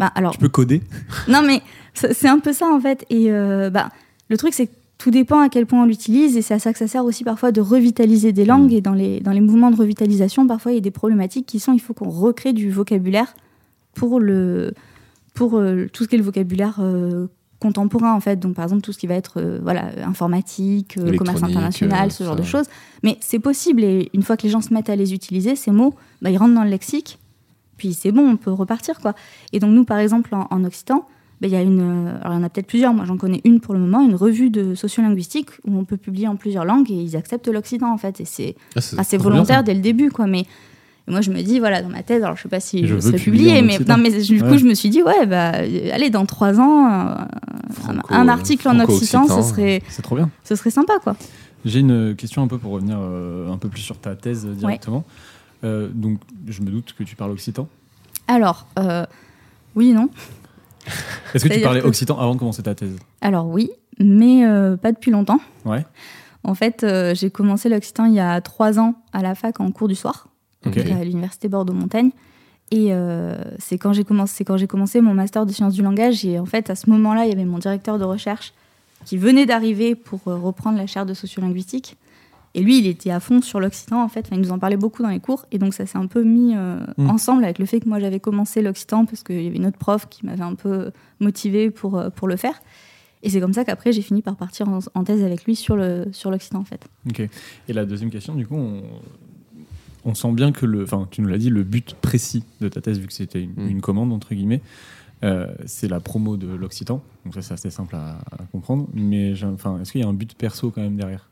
Bah alors, Tu peux coder? Non, mais c'est un peu ça en fait. Et euh, bah, le truc, c'est que tout dépend à quel point on l'utilise. Et c'est à ça que ça sert aussi parfois de revitaliser des langues. Et dans les, dans les mouvements de revitalisation, parfois il y a des problématiques qui sont il faut qu'on recrée du vocabulaire pour, le, pour euh, tout ce qui est le vocabulaire. Euh, contemporain en fait donc par exemple tout ce qui va être euh, voilà informatique euh, commerce international euh, ce genre ça. de choses mais c'est possible et une fois que les gens se mettent à les utiliser ces mots bah, ils rentrent dans le lexique puis c'est bon on peut repartir quoi et donc nous, par exemple, en, en Occitan, ben, il y a une, euh, alors il y en a peut-être plusieurs, moi j'en connais une pour le moment, une revue de sociolinguistique où on peut publier en plusieurs langues et ils acceptent l'occitan en fait. Et c'est Ah, bien, volontaire dès le début quoi. Mais et moi je me dis, voilà, dans ma thèse, alors je sais pas si Je je, serai publiée, mais, non, mais du coup Ouais. je me suis dit, ouais, bah, euh, allez, dans trois ans, euh, un, Franco- un article en occitan, ce serait, trop bien. ce serait sympa quoi. J'ai une question un peu pour revenir euh, un peu plus sur ta thèse directement. Euh, donc, je me doute que tu parles occitan. Alors, euh, oui non. Est-ce que tu parlais que- occitan avant de commencer ta thèse? Alors oui, mais pas depuis longtemps. Ouais. En fait, j'ai commencé l'occitan il y a trois ans à la fac en cours du soir. À l'université Bordeaux-Montagne. Et euh, c'est quand j'ai commencé, c'est quand j'ai commencé mon master de sciences du langage. Et en fait, à ce moment-là, il y avait mon directeur de recherche qui venait d'arriver pour euh, reprendre la chaire de sociolinguistique. Et lui, il était à fond sur l'occitan, en fait. Enfin, il nous en parlait beaucoup dans les cours. Et donc, ça s'est un peu mis euh, Mm. ensemble avec le fait que moi, j'avais commencé l'occitan parce qu'il y avait une autre prof qui m'avait un peu motivée pour, pour le faire. Et c'est comme ça qu'après, j'ai fini par partir en, en thèse avec lui sur le sur l'occitan, en fait. Ok. Et la deuxième question, du coup, on, on sent bien que le, enfin, tu nous l'as dit, le but précis de ta thèse, vu que c'était une, Mm. une commande entre guillemets, euh, c'est la promo de l'occitan. Donc ça, c'est assez simple à, à comprendre. Mais, enfin, est-ce qu'il y a un but perso quand même derrière?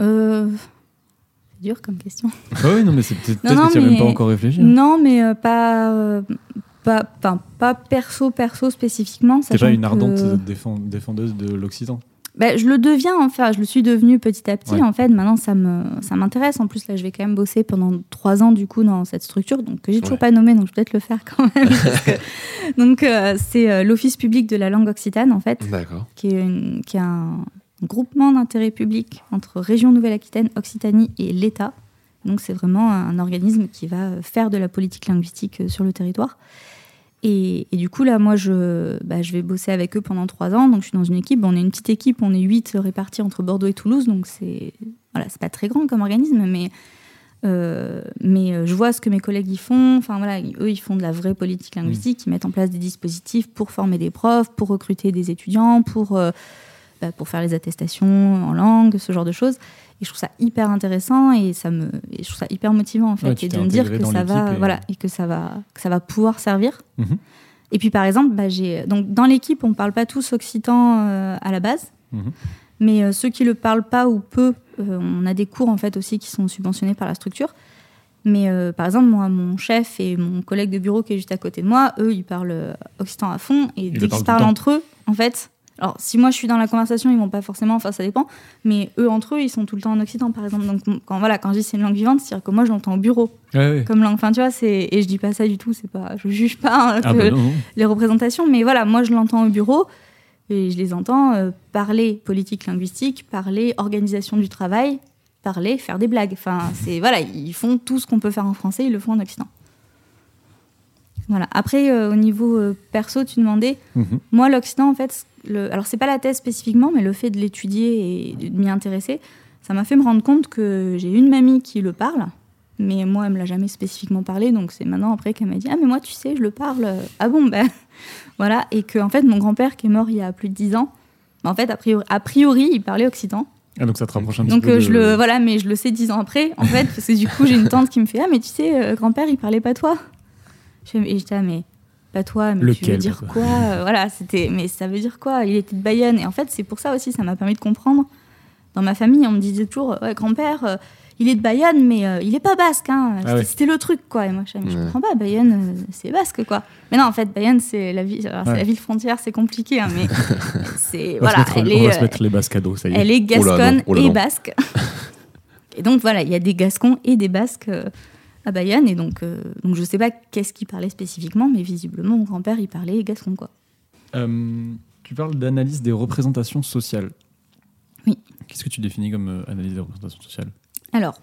Euh, c'est dur comme question. Ah oui, non, mais c'est peut-être que tu n'as même pas encore réfléchi. hein. Non, mais euh, pas, euh, pas, enfin, pas perso, perso spécifiquement. T'es sachant pas une que- ardente défend- défendeuse de l'occitan. Bah, je le deviens, enfin, je le suis devenue petit à petit. Ouais. En fait, maintenant, ça me, ça m'intéresse. En plus, là, je vais quand même bosser pendant trois ans du coup dans cette structure, donc que j'ai toujours Ouais. pas nommé, donc je vais peut-être le faire quand même. que- Donc, euh, c'est euh, l'Office public de la langue occitane, en fait, qui est, une- qui est un groupement d'intérêt public entre Région Nouvelle-Aquitaine, Occitanie et l'État. Donc c'est vraiment un organisme qui va faire de la politique linguistique euh, sur le territoire. Et, et du coup, là, moi, je, bah, je vais bosser avec eux pendant trois ans. Donc je suis dans une équipe, on est une petite équipe, on est huit répartis entre Bordeaux et Toulouse. Donc c'est voilà, c'est pas très grand comme organisme, mais Euh, mais euh, je vois ce que mes collègues y font. Enfin voilà, eux ils font de la vraie politique linguistique, ils mettent en place des dispositifs pour former des profs, pour recruter des étudiants, pour, euh, bah, pour faire les attestations en langue, ce genre de choses. Et je trouve ça hyper intéressant et ça me, et je trouve ça hyper motivant en fait, Ouais, et de me dire que ça va, et- voilà, et que ça va, que ça va pouvoir servir. Mhm. Et puis par exemple, bah, j'ai donc dans l'équipe, on parle pas tous occitan euh, à la base, Mhm. mais euh, ceux qui le parlent pas ou peu, euh, on a des cours en fait aussi qui sont subventionnés par la structure. Mais par exemple, moi, mon chef et mon collègue de bureau qui est juste à côté de moi, eux, ils parlent occitan à fond et Ils dès qu'ils parlent se entre eux, en fait. Alors, si moi je suis dans la conversation, ils vont pas forcément, enfin ça dépend, mais eux entre eux, ils sont tout le temps en occitan par exemple. Donc, quand, voilà, quand je dis c'est une langue vivante, c'est-à-dire que moi je l'entends au bureau Ouais, comme langue. Enfin, tu vois, c'est. Et je dis pas ça du tout, c'est pas. Je juge pas hein, Ah bah non, non. les représentations, mais voilà, moi je l'entends au bureau et je les entends euh, parler politique linguistique, parler organisation du travail, parler, faire des blagues. Enfin, c'est. Voilà, ils font tout ce qu'on peut faire en français, ils le font en occident. Voilà. Après, euh, au niveau euh, perso, tu demandais. Mhm. Moi, l'Occident, en fait, le... alors c'est pas la thèse spécifiquement, mais le fait de l'étudier et de m'y intéresser, ça m'a fait me rendre compte que j'ai une mamie qui le parle, mais moi, elle me l'a jamais spécifiquement parlé, donc c'est maintenant après qu'elle m'a dit Ah, mais moi, tu sais, je le parle. Ah bon, ben voilà. Et que, en fait, mon grand-père qui est mort il y a plus de 10 ans, ben, en fait, a priori, a priori il parlait occitan. Ah, donc ça te rapproche un petit Donc peu. euh, de- je le voilà, mais je le sais dix ans après, en fait, parce que du coup j'ai une tante qui me fait ah mais tu sais euh, grand-père il parlait pas toi. Et j'étais ah mais pas toi, mais tu veux dire quoi Euh, Voilà, c'était mais ça veut dire quoi Il était de Bayonne et en fait c'est pour ça aussi ça m'a permis de comprendre. Dans ma famille on me disait toujours ouais grand-père euh, il est de Bayonne mais euh, il est pas basque hein. C'était ouais. c'était le truc quoi et moi je, je Ouais. comprends pas Bayonne euh, c'est basque quoi. Mais non en fait Bayonne c'est la ville alors, la ville frontière c'est compliqué hein, mais c'est On va, voilà mettre, elle on est va se euh, mettre les bascados, ça y est. elle est Oh là, gasconne non. Oh là, et basque. et donc voilà, il y a des gascons et des basques euh, à Bayonne. Et donc, euh, donc je sais pas qu'est-ce qu'il parlait spécifiquement, mais visiblement, mon grand-père, il parlait gascon, quoi. Euh, tu parles d'analyse des représentations sociales. Oui. Qu'est-ce que tu définis comme euh, analyse des représentations sociales? Alors,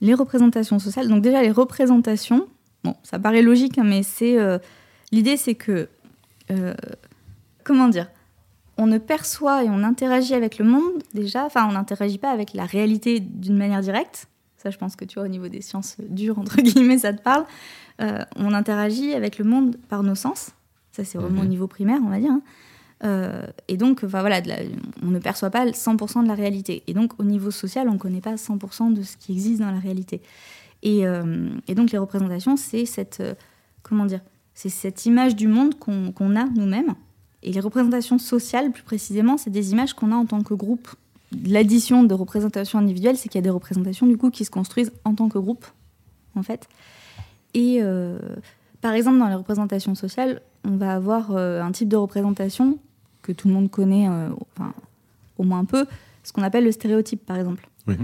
les représentations sociales. Donc déjà, les représentations, bon, ça paraît logique, hein, mais c'est... L'idée, c'est que... comment dire on ne perçoit et on interagit avec le monde déjà, enfin on n'interagit pas avec la réalité d'une manière directe, ça je pense que tu vois au niveau des sciences dures, entre guillemets, ça te parle, Euh, on interagit avec le monde par nos sens, ça c'est vraiment Mhm. au niveau primaire on va dire, hein. Euh, et donc enfin, voilà, de la- on ne perçoit pas 100% de la réalité, et donc au niveau social on ne connaît pas 100% de ce qui existe dans la réalité. Et, euh, et donc les représentations c'est cette, euh, comment dire, c'est cette image du monde qu'on qu'on a nous-mêmes, et les représentations sociales, plus précisément, c'est des images qu'on a en tant que groupe. L'addition de représentations individuelles, c'est qu'il y a des représentations du coup qui se construisent en tant que groupe, en fait. Et euh, par exemple, dans les représentations sociales, on va avoir euh, un type de représentation que tout le monde connaît, euh, enfin, au moins un peu, ce qu'on appelle le stéréotype, par exemple. Oui.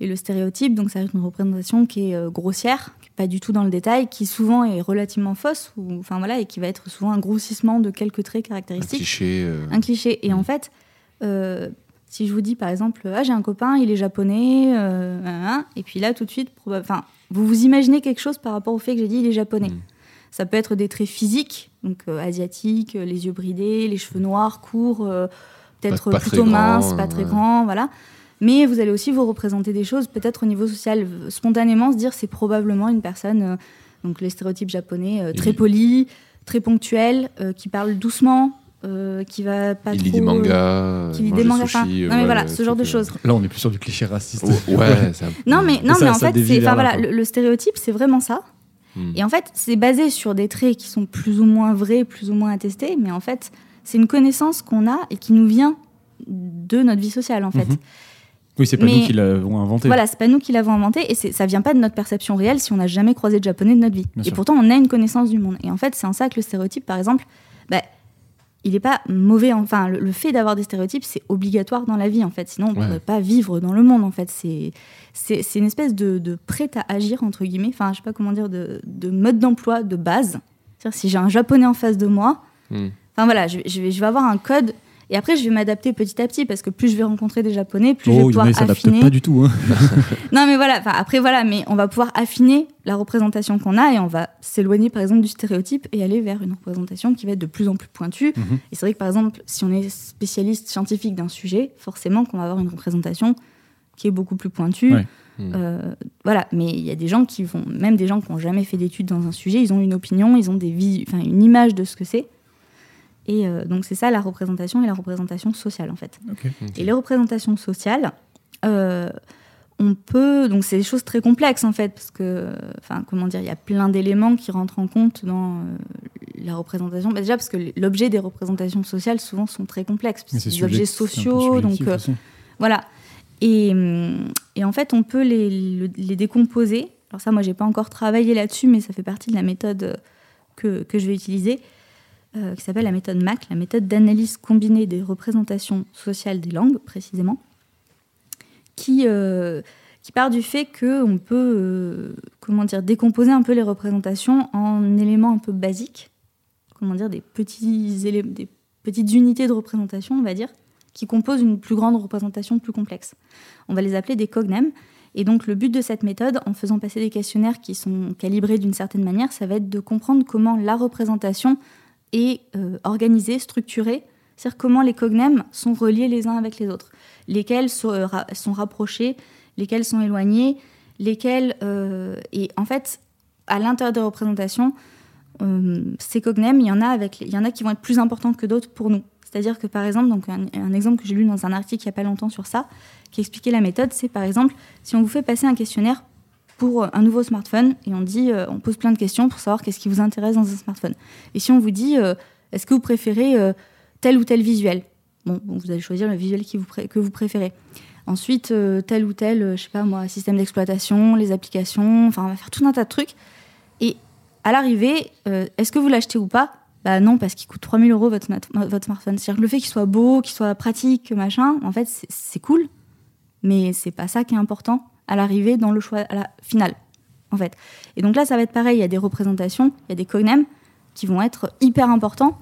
Et le stéréotype, donc, ça va être une représentation qui est grossière, qui est pas du tout dans le détail, qui souvent est relativement fausse, ou, enfin voilà, et qui va être souvent un grossissement de quelques traits Un caractéristiques cliché. euh, un cliché. Et en fait, si je vous dis par exemple, ah, j'ai un copain, il est japonais, euh, et puis là tout de suite, enfin, vous vous imaginez quelque chose par rapport au fait que j'ai dit il est japonais. Mm. Ça peut être des traits physiques, donc euh, asiatiques, euh, les yeux bridés, les cheveux noirs, courts, euh, peut-être Pas- pas très plutôt minces, pas très grands, voilà. Mais vous allez aussi vous représenter des choses, peut-être au niveau social, spontanément se dire c'est probablement une personne, donc les stéréotypes japonais, très poli, très ponctuel, qui parle doucement, euh, qui va pas il trop. lit des mangas. qui lit mange des mangas. enfin, euh, non mais ouais, voilà, ce genre de euh, choses. Là, on est plus sur du cliché raciste. Oh, ouais, c'est un peu- Non mais non ça- mais en ça fait, c'est voilà, le, le stéréotype c'est vraiment ça. Hmm. Et en fait, c'est basé sur des traits qui sont plus ou moins vrais, plus ou moins attestés, mais en fait, c'est une connaissance qu'on a et qui nous vient de notre vie sociale en fait. Mhm. Oui, c'est pas Mais- nous qui l'avons inventé. Voilà, c'est pas nous qui l'avons inventé et c'est- ça vient pas de notre perception réelle si on n'a jamais croisé de japonais de notre vie. Bien et sûr. pourtant, on a une connaissance du monde. Et en fait, c'est en ça que le stéréotype, par exemple, bah, il n'est pas mauvais. Enfin, le, le fait d'avoir des stéréotypes, c'est obligatoire dans la vie, en fait. Sinon, on ne Ouais. pourrait pas vivre dans le monde, en fait. C'est une espèce de, de prêt à agir, entre guillemets. Enfin, je sais pas comment dire, de, de mode d'emploi de base. C'est-à-dire, si j'ai un japonais en face de moi, Hmm. Enfin voilà, je, je vais, je vais avoir un code et après je vais m'adapter petit à petit parce que plus je vais rencontrer des japonais, plus je vais Oh, en pouvoir affiner. pas du tout. hein. Non mais voilà, enfin, après voilà, mais on va pouvoir affiner la représentation qu'on a et on va s'éloigner par exemple du stéréotype et aller vers une représentation qui va être de plus en plus pointue. Mhm. Et c'est vrai que par exemple, si on est spécialiste scientifique d'un sujet, forcément qu'on va avoir une représentation qui est beaucoup plus pointue. Ouais. Hmm. Euh, voilà, mais il y a des gens qui vont, même des gens qui n'ont jamais fait d'études dans un sujet, ils ont une opinion, ils ont des vis- enfin, une image de ce que c'est. Et euh, donc c'est ça la représentation et la représentation sociale en fait. Et les représentations sociales, euh, on peut. Donc, c'est des choses très complexes, en fait, parce que. Enfin, comment dire, il y a plein d'éléments qui rentrent en compte dans euh, la représentation. Bah, déjà, parce que l'objet des représentations sociales, souvent, sont très complexes. C'est des objets sociaux, donc. euh, voilà. Et, et en fait, on peut les, le- les décomposer. Alors ça, moi, j'ai pas encore travaillé là-dessus, mais ça fait partie de la méthode que, que je vais utiliser, euh, qui s'appelle la méthode MAC, la méthode d'analyse combinée des représentations sociales des langues, précisément, qui, euh, qui part du fait qu'on peut, euh, comment dire, décomposer un peu les représentations en éléments un peu basiques, comment dire, des, petits élé- des petites unités de représentation, on va dire, qui composent une plus grande représentation plus complexe. On va les appeler des cognèmes. Et donc le but de cette méthode, en faisant passer des questionnaires qui sont calibrés d'une certaine manière, ça va être de comprendre comment la représentation est euh, organisée, structurée, c'est-à-dire comment les cognèmes sont reliés les uns avec les autres, lesquels sont, euh, sont rapprochés, lesquels sont éloignés, lesquels... euh, et en fait, à l'intérieur des représentations, euh, ces cognèmes, il y en a avec, il y en a qui vont être plus importants que d'autres pour nous. C'est-à-dire que par exemple, donc un, un exemple que j'ai lu dans un article il n'y a pas longtemps sur ça, qui expliquait la méthode, c'est par exemple si on vous fait passer un questionnaire pour un nouveau smartphone et on dit, euh, on pose plein de questions pour savoir qu'est-ce qui vous intéresse dans un smartphone. Et si on vous dit, euh, est-ce que vous préférez euh, tel ou tel visuel? Bon, vous allez choisir le visuel que vous préférez. Ensuite, euh, tel ou tel, euh, je sais pas moi, système d'exploitation, les applications, enfin, on va faire tout un tas de trucs. Et à l'arrivée, euh, est-ce que vous l'achetez ou pas? Bah non, parce qu'il coûte 3000 euros votre, smartphone. C'est-à-dire que le fait qu'il soit beau, qu'il soit pratique, machin, en fait, c'est cool, mais c'est pas ça qui est important à l'arrivée dans le choix à la finale, en fait. Et donc là, ça va être pareil. Il y a des représentations, il y a des cognèmes qui vont être hyper importants.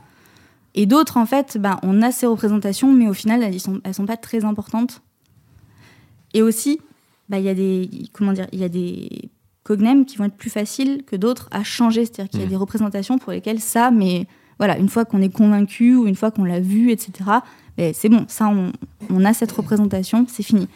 Et d'autres, en fait, ben, on a ces représentations, mais au final, elles sont, elles sont pas très importantes. Et aussi, ben, il y a des, comment dire, il y a des cognèmes qui vont être plus faciles que d'autres à changer. C'est-à-dire qu'il y a Mhm. des représentations pour lesquelles ça, mais voilà, une fois qu'on est convaincu ou une fois qu'on l'a vu, etc., ben, c'est bon, ça, on, on a cette représentation, c'est fini.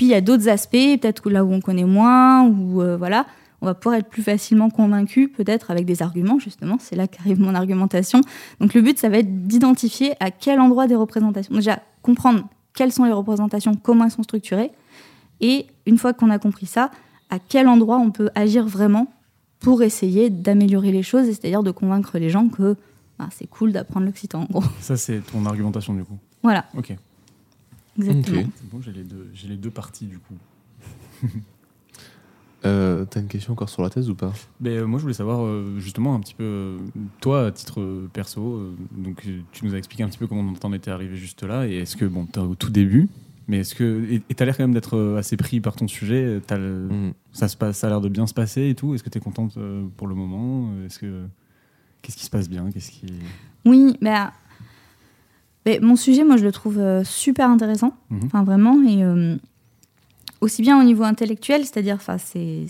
Puis il y a d'autres aspects, peut-être là où on connaît moins, ou euh, voilà, on va pouvoir être plus facilement convaincu, peut-être avec des arguments, justement. C'est là qu'arrive mon argumentation. Donc le but, ça va être d'identifier à quel endroit des représentations. Déjà, comprendre quelles sont les représentations, comment elles sont structurées, et une fois qu'on a compris ça, à quel endroit on peut agir vraiment pour essayer d'améliorer les choses, c'est-à-dire de convaincre les gens que bah, c'est cool d'apprendre l'occitan, en gros. Ça, c'est ton argumentation du coup. Voilà, Ok. Exactement. Ok. C'est bon, j'ai les, deux- j'ai les deux parties du coup. Euh, T'as une question encore sur la thèse ou pas? Mais euh, moi, je voulais savoir euh, justement un petit peu, toi, à titre euh, perso, euh, donc tu nous as expliqué un petit peu comment t'en étais arrivé juste là, et est-ce que, bon, t'es au tout début, mais est-ce que, et t'as l'air quand même d'être assez pris par ton sujet, le- Mhm. ça, se passe, ça a l'air de bien se passer et tout, est-ce que t'es contente euh, pour le moment? Est-ce que, qu'est-ce qui se passe bien? Qu'est-ce qui... Oui, bah, mais mon sujet, moi, je le trouve euh, super intéressant. Mhm. Enfin, vraiment. Et euh, aussi bien au niveau intellectuel, c'est-à-dire, enfin, c'est.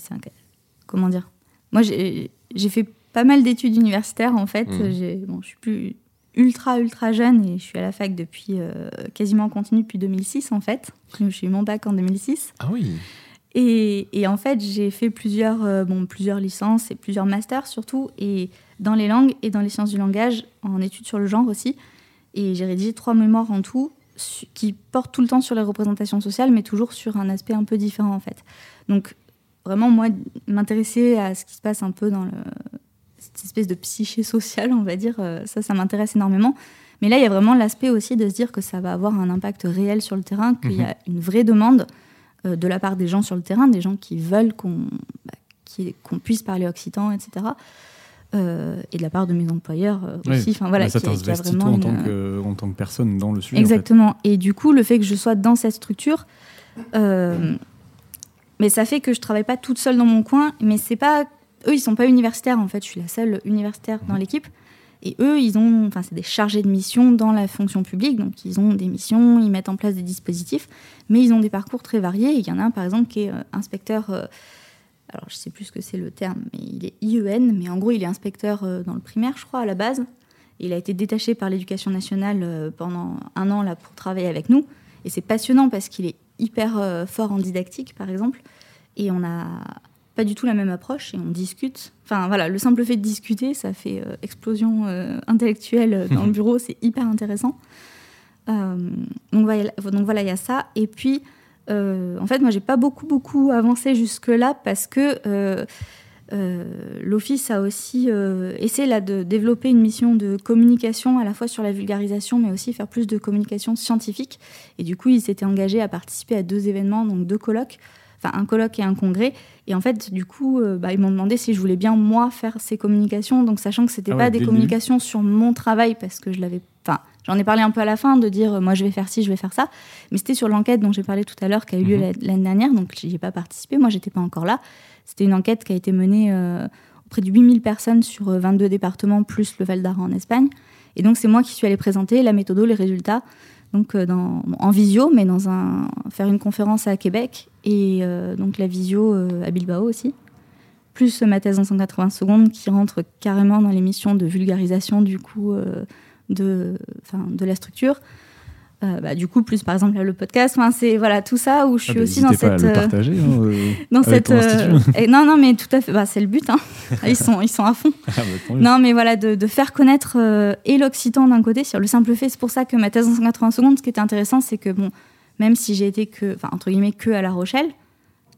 Comment dire? Moi, j'ai fait pas mal d'études universitaires, en fait. J'ai- Bon, je suis plus ultra, ultra jeune et je suis à la fac depuis euh, quasiment en continu depuis 2006, en fait. J'ai eu mon bac en 2006. Ah oui. Et, et en fait, j'ai fait plusieurs, euh, bon, plusieurs licences et plusieurs masters surtout, et dans les langues et dans les sciences du langage, en études sur le genre aussi. Et j'ai rédigé trois mémoires en tout, qui portent tout le temps sur les représentations sociales, mais toujours sur un aspect un peu différent en fait. Donc vraiment, moi, m'intéresser à ce qui se passe un peu dans le, cette espèce de psyché sociale, on va dire, euh, ça, ça m'intéresse énormément. Mais là, il y a vraiment l'aspect aussi de se dire que ça va avoir un impact réel sur le terrain, qu'il y a une vraie demande euh, de la part des gens sur le terrain, des gens qui veulent qu'on bah, puisse parler occitan, etc. Euh, et de la part de mes employeurs euh, Ouais. aussi. Enfin, voilà, Bah, ça t'investit toi vraiment en tant, que, en tant que personne dans le sujet. en Exactement. Et du coup, le fait que je sois dans cette structure, euh, mais ça fait que je travaille pas toute seule dans mon coin. Mais c'est pas eux, ils sont pas universitaires en fait. Je suis la seule universitaire dans l'équipe. Et eux, ils ont, enfin, c'est des chargés de mission dans la fonction publique, donc ils ont des missions, ils mettent en place des dispositifs, mais ils ont des parcours très variés. Il y en a un, par exemple, qui est euh, inspecteur. Alors, je sais plus ce que c'est le terme, mais il est IEN, mais en gros, il est inspecteur euh, dans le primaire, je crois, à la base. Il a été détaché par l'éducation nationale euh, pendant un an là pour travailler avec nous. Et c'est passionnant parce qu'il est hyper euh, fort en didactique, par exemple. Et on n'a pas du tout la même approche et on discute. Enfin voilà, le simple fait de discuter, ça fait explosion intellectuelle dans le bureau, c'est hyper intéressant. Euh, donc, voilà, donc voilà, il y a ça. Et puis, en fait, moi, j'ai pas beaucoup, beaucoup avancé jusque-là parce que l'Office a aussi essayé là, de développer une mission de communication à la fois sur la vulgarisation, mais aussi faire plus de communication scientifique. Et du coup, il s'était engagé à participer à deux événements, donc deux colloques enfin un colloque et un congrès. Et en fait, du coup, euh, bah, ils m'ont demandé si je voulais bien moi faire ces communications. Donc sachant que c'était Ah pas des communications sur mon travail parce que je l'avais, enfin, j'en ai parlé un peu à la fin de dire euh, moi je vais faire ci, je vais faire ça. Mais c'était sur l'enquête dont j'ai parlé tout à l'heure qui a eu lieu Mhm. la- l'année dernière. Donc j'y ai pas participé. Moi, j'étais pas encore là. C'était une enquête qui a été menée euh, auprès de 8000 personnes sur euh, 22 départements plus le Val d'Aran en Espagne. Et donc c'est moi qui suis allée présenter la méthode, les résultats donc euh, dans, en visio, mais dans un faire une conférence à Québec et euh, donc la visio euh, à Bilbao aussi. Plus euh, ma thèse en 180 secondes qui rentre carrément dans l'émission de vulgarisation du coup euh, de, enfin, de la structure. Euh, bah, du coup, plus par exemple là, le podcast, enfin, c'est voilà tout ça où je suis Ah bah, aussi dans pas cette à le partager. hein, euh. dans cette et non non mais tout à fait bah, c'est le but hein. ils sont ils sont à fond Ah, bah, non, mais voilà, de, de faire connaître euh, et l'occitan d'un côté, sur le simple fait, c'est pour ça que ma thèse en 180 secondes, ce qui était intéressant, c'est que, bon, même si j'ai été que, enfin, entre guillemets, que à La Rochelle,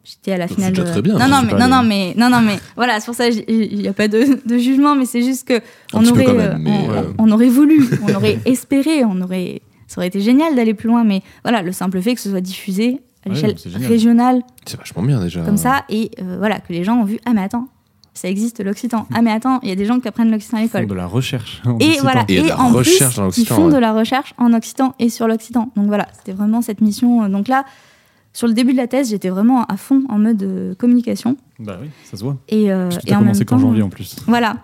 j'étais à la finale. de- très bien, Non, non, mais, non, non, mais, non, non, mais, voilà, c'est pour ça, il n'y a pas de, de jugement, mais c'est juste que, on aurait, même, euh, on, euh, on aurait voulu, on aurait espéré, on aurait, ça aurait été génial d'aller plus loin, mais voilà, le simple fait que ce soit diffusé à Ouais, l'échelle régionale, C'est vachement bien déjà. comme ça, et euh, voilà, que les gens ont vu, ah, mais attends, ça existe l'occitan. Ah, mais attends, il y a des gens qui apprennent l'occitan à Ils font l'école. de la recherche. en Et occitan. voilà, Et et, de la en recherche plus, ils font ouais. de la recherche en occitan et sur l'occitan. Donc voilà, c'était vraiment cette mission. Donc là, sur le début de la thèse, j'étais vraiment à fond en mode euh, communication. Bah oui, ça se voit. Et, euh, et t'as en même commencé qu'en janvier en plus. Voilà.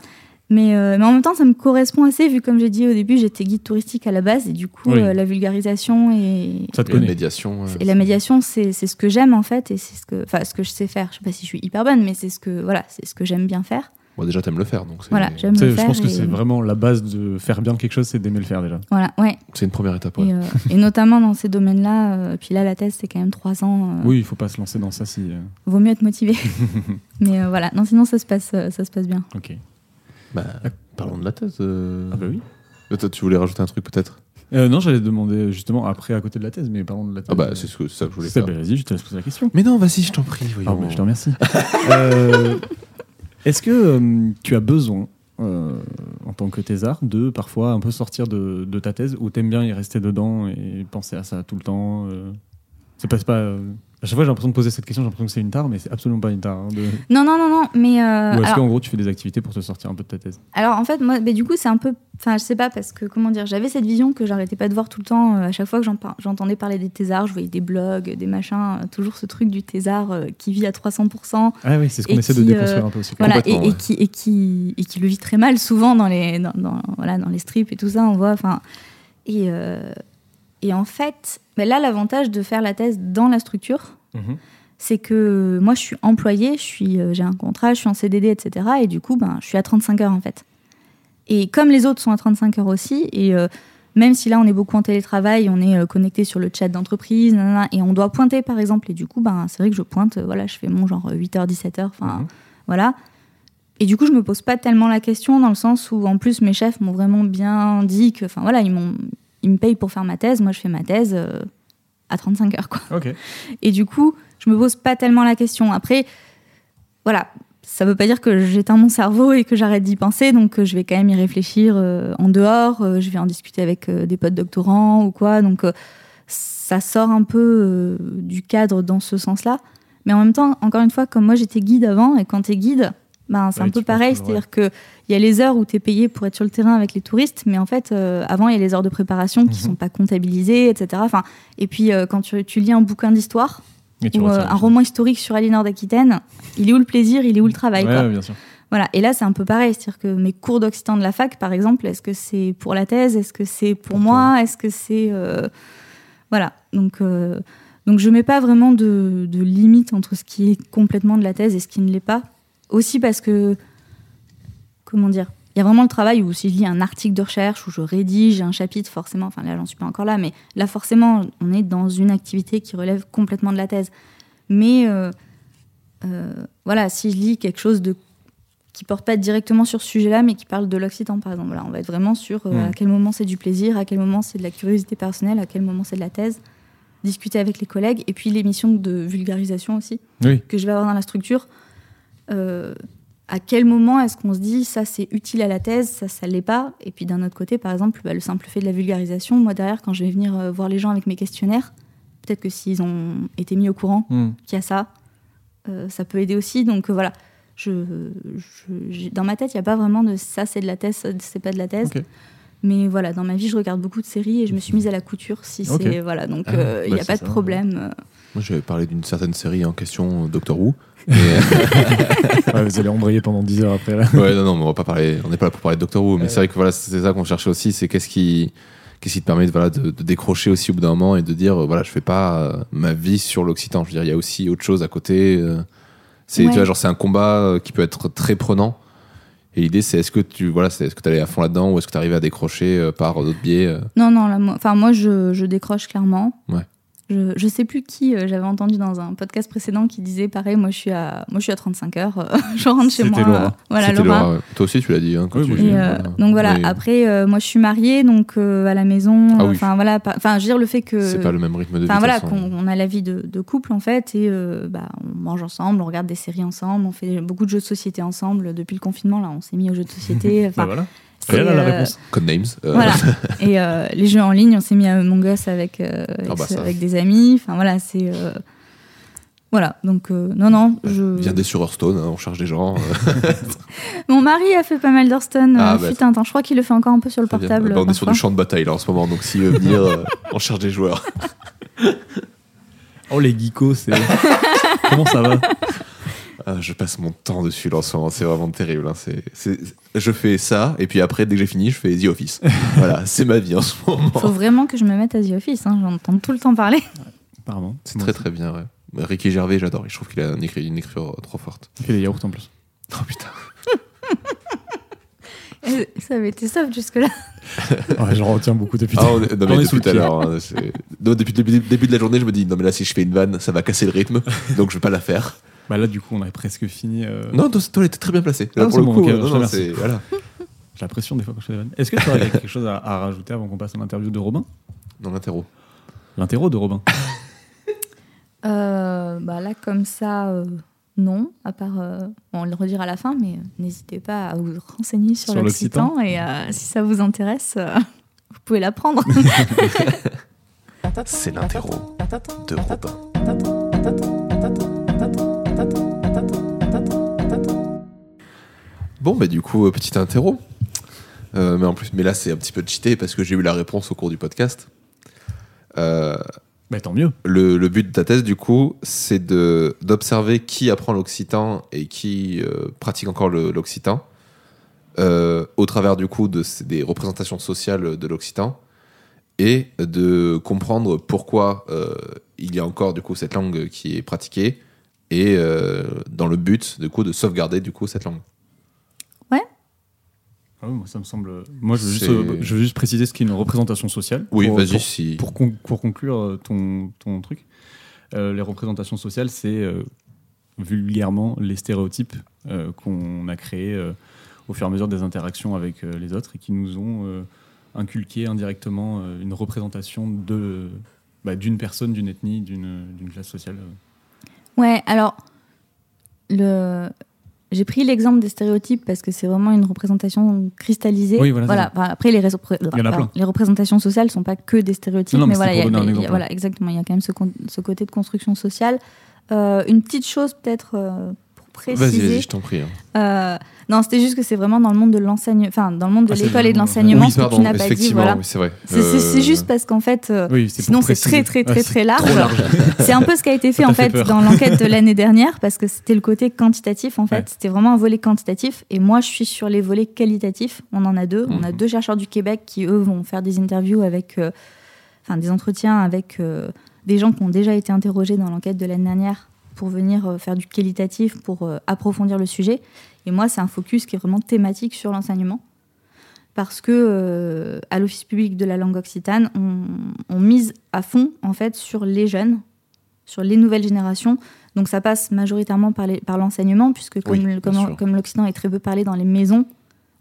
Mais, euh, mais en même temps, ça me correspond assez, vu comme j'ai dit au début, j'étais guide touristique à la base, et du coup, Oui. euh, la vulgarisation et, Ça te Et la médiation. euh, et la médiation, c'est c'est ce que j'aime en fait, et c'est ce que, enfin, ce que je sais faire. Je sais pas si je suis hyper bonne, mais c'est ce que, voilà, c'est ce que j'aime bien faire. Bon, déjà, t'aimes le faire, donc Voilà, j'aime le Je faire. pense que c'est vraiment la base de faire bien quelque chose, c'est d'aimer le faire déjà. Voilà, ouais. c'est une première étape. ouais. Et, euh, et notamment dans ces domaines-là, euh, puis là, la thèse, c'est quand même trois ans. euh, Oui, il faut pas se lancer dans ça si. euh, Vaut mieux être motivé. Mais euh, voilà, non, sinon ça se passe, ça se passe bien. Ok. Bah, parlons de la thèse. euh. Ah bah oui. Toi, tu voulais rajouter un truc peut-être? Euh, non, j'allais demander justement après à côté de la thèse, mais parlons de la thèse. Ah bah, c'est ce que- ça que je voulais C'est- faire. bah, Vas-y, je te laisse poser la question. Mais non, vas-y, je t'en prie. voyons. Ah bah, je te remercie. Euh, Est-ce que euh, tu as besoin, euh, en tant que thésard, de parfois un peu sortir de, ta thèse ou t'aimes bien y rester dedans et penser à ça tout le temps euh, C'est pas, pas, euh, À chaque fois, j'ai l'impression de poser cette question, j'ai l'impression que c'est une tare, mais c'est absolument pas une tare. hein, de- Non, non, non, non, mais. euh, Ou est-ce alors, qu'en gros, tu fais des activités pour te sortir un peu de ta thèse? Alors, en fait, moi, mais du coup, c'est un peu. Enfin, je sais pas, parce que, comment dire, j'avais cette vision que j'arrêtais pas de voir tout le temps. euh, à chaque fois que j'entendais parler des thésards, je voyais des blogs, des machins, euh, toujours ce truc du thésard qui vit à 300%. Ah oui, c'est ce qu'on essaie de déconstruire un peu aussi. Voilà, et, et ouais. qui, et, qui, et qui le vit très mal souvent dans les, dans, dans- voilà, dans les strips et tout ça, on voit. Enfin, et, et en fait, ben là, l'avantage de faire la thèse dans la structure, Mhm. c'est que moi, je suis employée, je suis, euh, j'ai un contrat, je suis en CDD, etc. Et du coup, ben, je suis à 35 heures en fait. Et comme les autres sont à 35 heures aussi, et euh, même si là on est beaucoup en télétravail, on est euh, connecté sur le chat d'entreprise, et on doit pointer par exemple, et du coup, ben, c'est vrai que je pointe, voilà, je fais mon genre 8h, 17h, enfin Mhm. voilà. Et du coup, je me pose pas tellement la question dans le sens où, en plus, mes chefs m'ont vraiment bien dit que, enfin voilà, ils, m'ont, ils me payent pour faire ma thèse, moi je fais ma thèse euh, à 35 heures, quoi. Et du coup, je me pose pas tellement la question. Après, voilà, ça veut pas dire que j'éteins mon cerveau et que j'arrête d'y penser, donc euh, je vais quand même y réfléchir euh, en dehors. euh, je vais en discuter avec des potes doctorants ou quoi. Donc ça sort un peu du cadre dans ce sens-là. Mais en même temps, encore une fois, comme moi j'étais guide avant, et quand tu es guide, ben, c'est Ouais, un peu pareil. C'est-à-dire qu'il y a les heures où tu es payé pour être sur le terrain avec les touristes, mais en fait, euh, avant, il y a les heures de préparation qui Mhm. sont pas comptabilisées, etc. Enfin, et puis, euh, quand tu, tu lis un bouquin d'histoire, ou euh, un roman historique sur Aliénor d'Aquitaine, il est où le plaisir, il est où le travail Ouais, quoi. ouais, bien sûr. Voilà. Et là, c'est un peu pareil. C'est-à-dire que mes cours d'occitan de la fac, par exemple, est-ce que c'est pour la thèse Est-ce que c'est pour, moi Est-ce que c'est. Voilà. Donc, donc, je mets pas vraiment de, de limite entre ce qui est complètement de la thèse et ce qui ne l'est pas. Aussi parce que. Comment dire il y a vraiment le travail où si je lis un article de recherche, où je rédige un chapitre, forcément, enfin là j'en suis pas encore là, mais là forcément on est dans une activité qui relève complètement de la thèse. Mais euh, euh, voilà, si je lis quelque chose de qui porte pas directement sur ce sujet-là, mais qui parle de l'occitan, par exemple, voilà, on va être vraiment sur euh, Mm. à quel moment c'est du plaisir, à quel moment c'est de la curiosité personnelle, à quel moment c'est de la thèse, discuter avec les collègues, et puis l'émission de vulgarisation aussi Oui. que je vais avoir dans la structure. Euh, à quel moment est-ce qu'on se dit ça c'est utile à la thèse, ça ça l'est pas? Et puis d'un autre côté, par exemple, bah, le simple fait de la vulgarisation, moi derrière, quand je vais venir euh, voir les gens avec mes questionnaires, peut-être que s'ils ont été mis au courant Hmm. qu'il y a ça, euh, ça peut aider aussi. Donc voilà, je, dans ma tête, il n'y a pas vraiment de ça c'est de la thèse, c'est pas de la thèse. Mais voilà, dans ma vie, je regarde beaucoup de séries et je me suis mise à la couture. Si c'est voilà, donc Ah, il n'y bah, a pas c'est de problème. Moi, j'avais parlé d'une certaine série en question, Doctor Who. Ouais, vous allez embrayer pendant 10 heures après là. ouais, non, non, mais on va pas parler. On n'est pas là pour parler de Doctor Who, mais Ouais. c'est vrai que voilà, c'est ça qu'on cherchait aussi. C'est qu'est-ce qui, qu'est-ce qui te permet de, voilà, de, de décrocher aussi au bout d'un moment et de dire, euh, voilà, je fais pas euh, ma vie sur l'Occitan. Je veux dire, il y a aussi autre chose à côté. euh, c'est, Ouais. tu vois, genre, c'est un combat qui peut être très prenant. Et l'idée, c'est est-ce que tu, voilà, c'est est-ce que allais à fond là-dedans ou est-ce que tu arrives à décrocher euh, par d'autres biais euh, Non, non, là, moi, enfin, moi, je, je décroche clairement. Ouais. Je, je sais plus qui, euh, j'avais entendu dans un podcast précédent qui disait pareil, moi je suis à, moi, je suis à 35 heures, euh, je rentre chez C'était moi. Laura. euh, voilà, C'était Laura. Laura, ouais. Toi aussi, tu l'as dit. Hein, quand Oui, tu- moi, Et, j'ai- euh, voilà. donc voilà, Oui. après, euh, moi je suis mariée, donc euh, à la maison, Ah oui. enfin voilà, pas- enfin je veux dire le fait que. c'est pas le même rythme de vie. Voilà, qu'on on a la vie de, de couple en fait, et euh, bah, on mange ensemble, on regarde des séries ensemble, on fait beaucoup de jeux de société ensemble. Depuis le confinement, là, on s'est mis aux jeux de société. Bah voilà. C'est, Elle a la euh, réponse. Codenames. euh, Voilà. Et euh, les jeux en ligne, on s'est mis à Among Us avec, euh, avec, Ah bah avec des amis. Enfin voilà, c'est. euh, Voilà, donc euh, non, non, je. Viendez sur Hearthstone, hein, on charge des gens. Mon mari a fait pas mal d'Hearthstone, Ah, euh, bah, fut un temps. Je crois qu'il le fait encore un peu sur le portable. Bah, on est sur du champ de bataille là en ce moment, donc s'il veut venir, euh, on charge des joueurs. Oh les geekos, c'est. Comment ça va? Ah, je passe mon temps dessus là en ce moment, c'est vraiment terrible. hein, c'est- c'est- Je fais ça, et puis après, dès que j'ai fini, je fais The Office. voilà, c'est ma vie en ce moment. Faut vraiment que je me mette à The Office, hein, j'en entends tout le temps parler. Apparemment. C'est très très bien, ouais. Ricky Gervais, j'adore. Je trouve qu'il a une, écri- une écriture trop forte. Il fait des yaourts en plus. Oh putain. Et Ça avait été soft jusque-là. Ouais, j'en retiens beaucoup depuis. Ah, on est- non, On mais est sous depuis le tout à l'heure. hein, c'est- non, depuis le début, début de la journée, je me dis non, mais là, si je fais une vanne, ça va casser le rythme, donc je vais pas la faire. Bah là, du coup, on avait presque fini. euh, Non, toi, toi, elle était très bien placée. Ah, Là, pour c'est le bon, coup, ok, euh, je non, non, remercie. c'est- voilà. J'ai la pression des fois quand je fais des vannes. Est-ce que tu aurais quelque chose à, à rajouter avant qu'on passe à l'interview de Robin? Dans l'interro. L'interro de Robin. Euh, bah là, comme ça, euh, non. À part, euh, bon, on le redira à la fin, mais euh, n'hésitez pas à vous renseigner sur, Sur l'Occitan et euh, si ça vous intéresse, euh, vous pouvez l'apprendre. C'est l'interro de Robin. Bon, bah du coup, petit interro. Euh, mais en plus, mais là, c'est un petit peu cheaté parce que j'ai eu la réponse au cours du podcast. Euh, Bah tant mieux. le, but de ta thèse, du coup, c'est d'observer qui apprend l'occitan et qui euh, pratique encore l'occitan euh, au travers, du coup, des représentations sociales de l'occitan et de comprendre pourquoi euh, il y a encore, du coup, cette langue qui est pratiquée et dans le but, du coup, de sauvegarder, du coup, cette langue. Ah oui, moi, ça me semble. Moi, je veux, juste, euh, je veux juste préciser ce qu'est une représentation sociale. Oui, Pour- vas-y, pour- si... Pour, con- pour conclure euh, ton, ton truc, euh, les représentations sociales, c'est euh, vulgairement les stéréotypes euh, qu'on a créés euh, au fur et à mesure des interactions avec euh, les autres et qui nous ont euh, inculqué indirectement euh, une représentation de bah, d'une personne, d'une ethnie, d'une d'une classe sociale. Ouais, alors, le... j'ai pris l'exemple des stéréotypes parce que c'est vraiment une représentation cristallisée. Oui, voilà. Enfin, après, les, représentations sociales ne sont pas que des stéréotypes, Non, mais mais, voilà, y a- y a- voilà, exactement, il y a quand même ce, con- ce côté de construction sociale. Euh, une petite chose peut-être euh, préciser. vas-y, je t'en prie. hein. Euh, non, c'était juste que c'est vraiment dans le monde de l'enseignement, enfin dans le monde de Ah, l'école et de l'enseignement, oui, ce que tu n'as pas dit. Voilà. oui, c'est vrai. C'est Euh, juste parce qu'en fait, euh, Oui, sinon c'est très très très Ouais, très c'est large. C'est un peu ce qui a été fait en fait, dans l'enquête de l'année dernière parce que c'était le côté quantitatif en fait. Ouais. C'était vraiment un volet quantitatif et moi je suis sur les volets qualitatifs. On en a deux. On a Mhm. deux chercheurs du Québec qui eux vont faire des interviews avec, euh, enfin des entretiens avec euh, des gens qui ont déjà été interrogés dans l'enquête de l'année dernière pour venir euh, faire du qualitatif pour euh, approfondir le sujet. Et moi c'est un focus qui est vraiment thématique sur l'enseignement parce que euh, à l'Office public de la langue occitane, on, on mise à fond en fait sur les jeunes, sur les nouvelles générations. Donc ça passe majoritairement par les- par l'enseignement, puisque comme, Oui, comme, comme l'Occident est très peu parlé dans les maisons,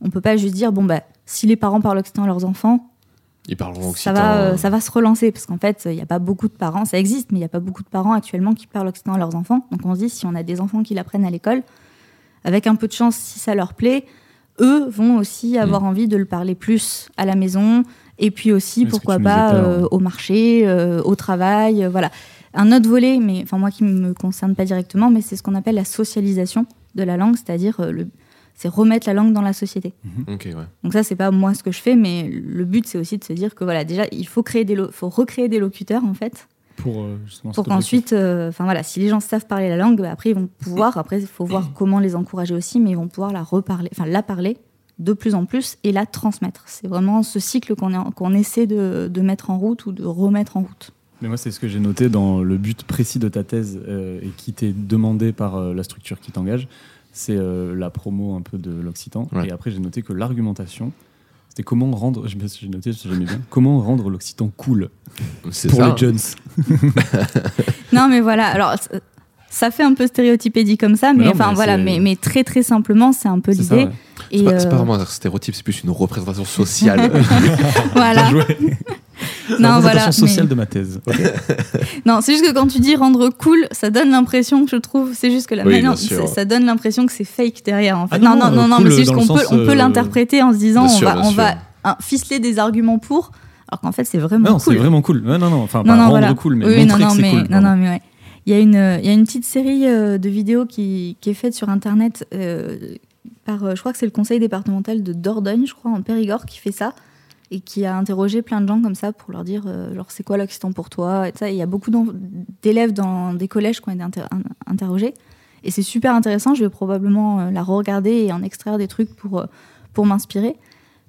on peut pas juste dire, bon, bah, si les parents parlent Occident à leurs enfants, Ils parleront ça occitan. va, euh, euh, ça va se relancer parce qu'en fait, il n'y a pas beaucoup de parents, ça existe, mais il n'y a pas beaucoup de parents actuellement qui parlent occitan à leurs enfants. Donc on se dit, si on a des enfants qui l'apprennent à l'école, avec un peu de chance, si ça leur plaît, eux vont aussi avoir envie de le parler plus à la maison, et puis aussi, pourquoi pas, euh, au marché, euh, au travail, euh, voilà. Un autre volet, mais enfin moi qui ne me concerne pas directement, mais c'est ce qu'on appelle la socialisation de la langue, c'est-à-dire le- c'est remettre la langue dans la société. Ok, ouais. Donc ça, c'est pas moi ce que je fais, mais le but, c'est aussi de se dire que voilà, déjà, il faut créer des, lo- faut recréer des locuteurs en fait, Pour, euh, pour qu'ensuite, euh, enfin voilà, si les gens savent parler la langue, bah, après ils vont pouvoir. Après, il faut voir comment les encourager aussi, mais ils vont pouvoir la reparler, enfin la parler de plus en plus et la transmettre. C'est vraiment ce cycle qu'on est- qu'on essaie de, de mettre en route ou de remettre en route. Mais moi, c'est ce que j'ai noté dans le but précis de ta thèse euh, et qui t'est demandé par euh, la structure qui t'engage. C'est euh, la promo un peu de l'Occitan. Ouais. Et après, j'ai noté que l'argumentation, c'était comment rendre, je me suis- j'ai noté, j'aimais bien, comment rendre l'Occitan cool C'est pour ça. les jeunes. Non, mais voilà. Alors. Ça fait un peu stéréotypé dit comme ça, Mais mais, non, enfin mais voilà, mais, mais très très simplement, c'est un peu C'est ça, l'idée. ouais. C'est pas, c'est pas euh, vraiment un stéréotype, c'est plus une représentation sociale. voilà. Non, La voilà. sociale mais- de ma thèse. Non, c'est juste que quand tu dis rendre cool, ça donne l'impression, je trouve, c'est juste que la Oui, manière, ça, ça donne l'impression que c'est fake derrière. En fait. Ah non, non, non, non, euh, non, cool mais c'est juste qu'on peut, on peut euh, l'interpréter en se disant, Bien on sûr, va, on sûr. va hein, ficeler des arguments pour, alors qu'en fait, c'est vraiment Non, c'est cool. vraiment cool. Ouais, non, non, enfin, non, pas non, rendre voilà. cool, mais oui, montrer que c'est cool. non, non, mais ouais. Il y, a une, il y a une petite série euh, de vidéos qui, qui est faite sur Internet euh, par, euh, je crois que c'est le conseil départemental de Dordogne, je crois, en Périgord, qui fait ça et qui a interrogé plein de gens comme ça pour leur dire, euh, genre, c'est quoi l'Occitan pour toi et ça. Il y a beaucoup d'élèves dans des collèges qui ont été inter- in- interrogés. Et c'est super intéressant. Je vais probablement euh, la re-regarder et en extraire des trucs pour, euh, pour m'inspirer.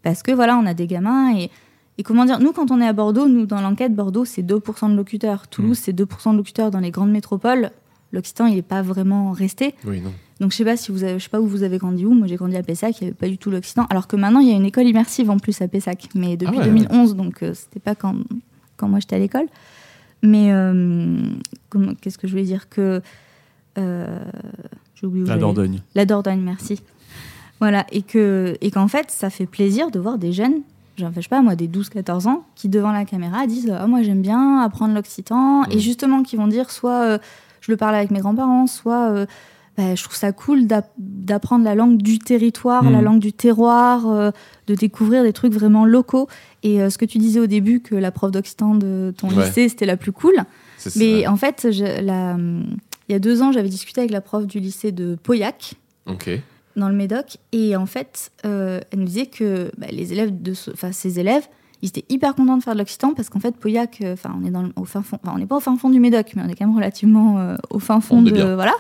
Parce que voilà, on a des gamins et, et comment dire, nous, quand on est à Bordeaux, nous, dans l'enquête, Bordeaux, c'est 2% de locuteurs. Toulouse, c'est 2% de locuteurs dans les grandes métropoles. L'Occitan, il n'est pas vraiment resté. oui, non. Donc, je sais pas si vous avez, je sais pas où vous avez grandi où. Moi, j'ai grandi à Pessac, il n'y avait pas du tout l'Occitan. Alors que maintenant, il y a une école immersive en plus à Pessac. Mais depuis Ah ouais. 2011, donc euh, c'était pas quand, quand moi j'étais à l'école. Mais euh, qu'est-ce que je voulais dire que euh, oublié La. Dordogne. La Dordogne, merci. Voilà, et que et qu'en fait, ça fait plaisir de voir des jeunes, genre, je sais pas moi, des 12-14 ans, qui devant la caméra disent Ah, Moi j'aime bien apprendre l'occitan, et justement qui vont dire soit euh, je le parle avec mes grands-parents, soit euh, bah, je trouve ça cool d'app- d'apprendre la langue du territoire, la langue du terroir, euh, de découvrir des trucs vraiment locaux. Et euh, ce que tu disais au début, que la prof d'occitan de ton Ouais. lycée, c'était la plus cool. C'est ça. Mais en fait, je- la- il y a deux ans, j'avais discuté avec la prof du lycée de Pauillac dans le Médoc. Et en fait, euh, elle nous disait que bah, les élèves de ce- ces élèves, ils étaient hyper contents de faire de l'occitan parce qu'en fait, Pauillac, euh, enfin, on est dans le- au fin fond, enfin, on n'est pas au fin fond du Médoc, mais on est quand même relativement euh, au fin fond On de bien. voilà.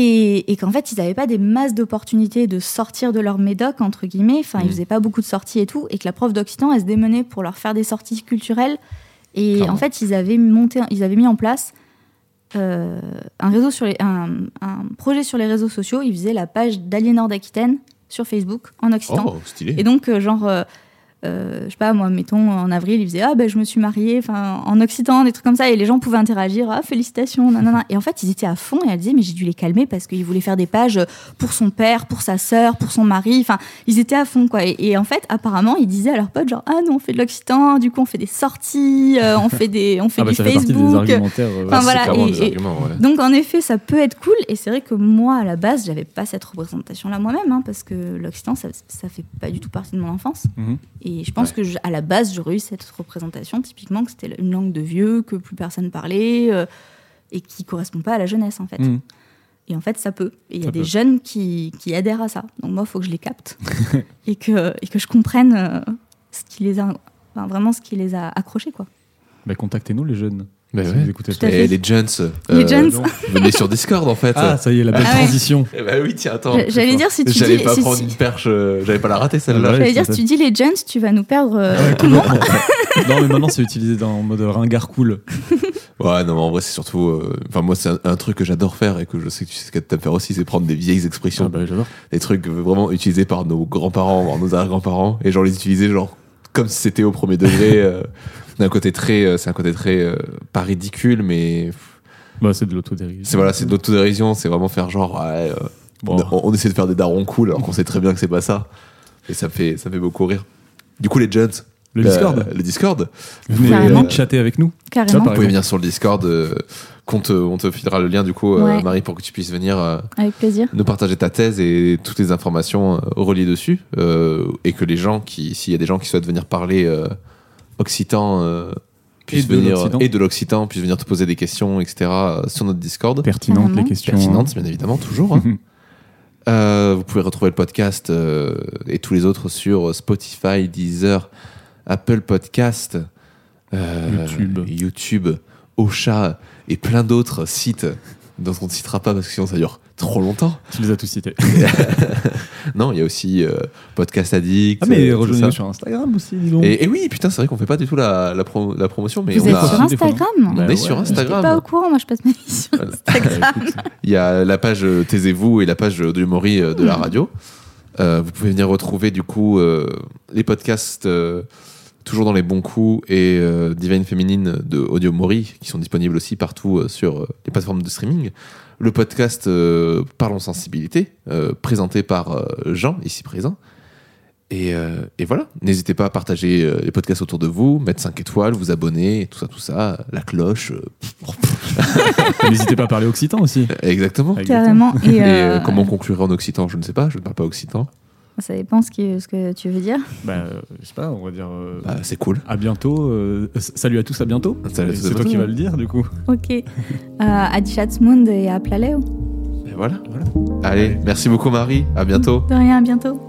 Et, et qu'en fait, ils n'avaient pas des masses d'opportunités de sortir de leur médoc, entre guillemets. Enfin, ils Mhm. faisaient pas beaucoup de sorties et tout. Et que la prof d'occitan, elle se démenait pour leur faire des sorties culturelles. Et Clairement. en fait, ils avaient, monté, ils avaient mis en place euh, un, réseau sur les, un, un projet sur les réseaux sociaux. Ils faisaient la page d'Aliénor d'Aquitaine sur Facebook en occitan. Oh, stylé. Et donc, euh, genre, euh, euh, je sais pas, moi, mettons, en avril, il faisait Ah, ben, je me suis mariée, enfin, en occitan, des trucs comme ça, et les gens pouvaient interagir Ah, félicitations, nanana. Et en fait, ils étaient à fond, et elle disait Mais j'ai dû les calmer parce qu'ils voulaient faire des pages pour son père, pour sa sœur, pour son mari, enfin, ils étaient à fond, quoi. Et, et en fait, apparemment, ils disaient à leurs potes Genre, ah, nous, on fait de l'occitan, du coup, on fait des sorties, euh, on fait, des, on fait Ah bah, du ça fait partie des Facebook. argumentaires. euh, Enfin, voilà, et- des et- arguments, ouais. Donc en effet, ça peut être cool. Et c'est vrai que moi, à la base, j'avais pas cette représentation-là moi-même, hein, parce que l'Occitan, ça, ça fait pas du tout partie de mon enfance. Mhm. Et je pense Ouais. que je- à la base, j'aurais eu cette représentation, typiquement que c'était une langue de vieux, que plus personne parlait, euh, et qui correspond pas à la jeunesse en fait. Mhm. Et en fait, ça peut. Et il y a des jeunes qui, qui adhèrent à ça. Donc moi, il faut que je les capte et, que, et que je comprenne euh, ce qui les a, enfin, vraiment ce qui les a accrochés, quoi. Bah, contactez-nous les jeunes. Bah si ouais. vous écoutez Tout à ça. fait. Et les Jones. Les Jones. non. Venez sur Discord en fait. Ah, ça y est, la belle Ah ouais. transition. Eh bah oui, tiens, attends. J'a- J'allais dire si tu J'allais dis, pas si- prendre si- une perche, euh, j'allais pas la rater celle-là. Ah ouais. j'allais dire si tu dis les jeunes, tu vas nous perdre euh, Ah ouais, tout le monde. non, mais maintenant, c'est utilisé dans, en mode ringard cool. Ouais, non, mais en vrai, c'est surtout. euh, Enfin, moi, c'est un, un truc que j'adore faire et que je sais que tu sais ce que t'aimes faire aussi, c'est prendre des vieilles expressions, Ah bah, j'adore. des trucs vraiment utilisés par nos grands-parents, voire nos arrière-grands-parents, et genre les utiliser genre comme si c'était au premier degré. euh, d'un côté très, euh, c'est un côté très euh, pas ridicule, mais Bah, c'est de l'autodérision. C'est voilà, c'est de l'autodérision, c'est vraiment faire genre, ouais, euh, Bon. on, on essaie de faire des darons cool alors qu'on sait très bien que c'est pas ça. Et ça fait, ça fait beaucoup rire. Du coup, les jeunes. Le euh, Discord. le Discord. Venez euh, chatter avec nous. Carrément. Vous pouvez venir sur le Discord, euh, qu'on te- on te filera le lien du coup, euh. Marie, pour que tu puisses venir euh, Avec plaisir. nous partager ta thèse et toutes les informations euh, reliées dessus. euh, et que les gens qui, s'il y a des gens qui souhaitent venir parler euh, occitan, euh, puissent de venir l'occitan. et de l'occitan, puissent venir te poser des questions, etc. euh, sur notre Discord. Pertinentes les questions. Pertinentes, bien évidemment, toujours. hein. Euh, vous pouvez retrouver le podcast euh, et tous les autres sur Spotify, Deezer, Apple Podcast, euh, YouTube. YouTube, Ocha et plein d'autres sites dont on ne citera pas parce que sinon ça dure trop longtemps. Tu les as tous cités. Non, il y a aussi euh, Podcast Addict. Ah, mais euh, rejoignez-nous ça. sur Instagram aussi, dis donc. Et, et oui, putain, c'est vrai qu'on fait pas du tout la, la, pro- la promotion, mais Vous on êtes a. sur fois. Instagram On Bah est ouais. sur Instagram. pas au courant, moi je passe ma vie sur. Instagram. Il y a la page euh, Taisez-vous et la page de Maury euh, de la radio. Euh, vous pouvez venir retrouver du coup euh, les podcasts euh, toujours dans les bons coups et euh, Divine Féminine de Audio Maury qui sont disponibles aussi partout euh, sur euh, les plateformes de streaming. Le podcast euh, Parlons Sensibilité, euh, présenté par euh, Jean, ici présent. Et, euh, et voilà, n'hésitez pas à partager euh, les podcasts autour de vous, mettre 5 étoiles, vous abonner, tout ça, tout ça, la cloche. euh, N'hésitez pas à parler occitan aussi. exactement. Carrément. Et, Et comment conclure en occitan, je ne sais pas, je ne parle pas occitan. Ça dépend ce, qui- ce que tu veux dire. Bah, je sais pas, on va dire. euh, Bah, c'est cool. À bientôt. euh, salut à tous, à bientôt. C'est toi qui vas le dire, du coup. Ok. Euh, à Chatsmund et à Plaleo. Et voilà. Allez, merci beaucoup Marie, à bientôt. De rien, à bientôt.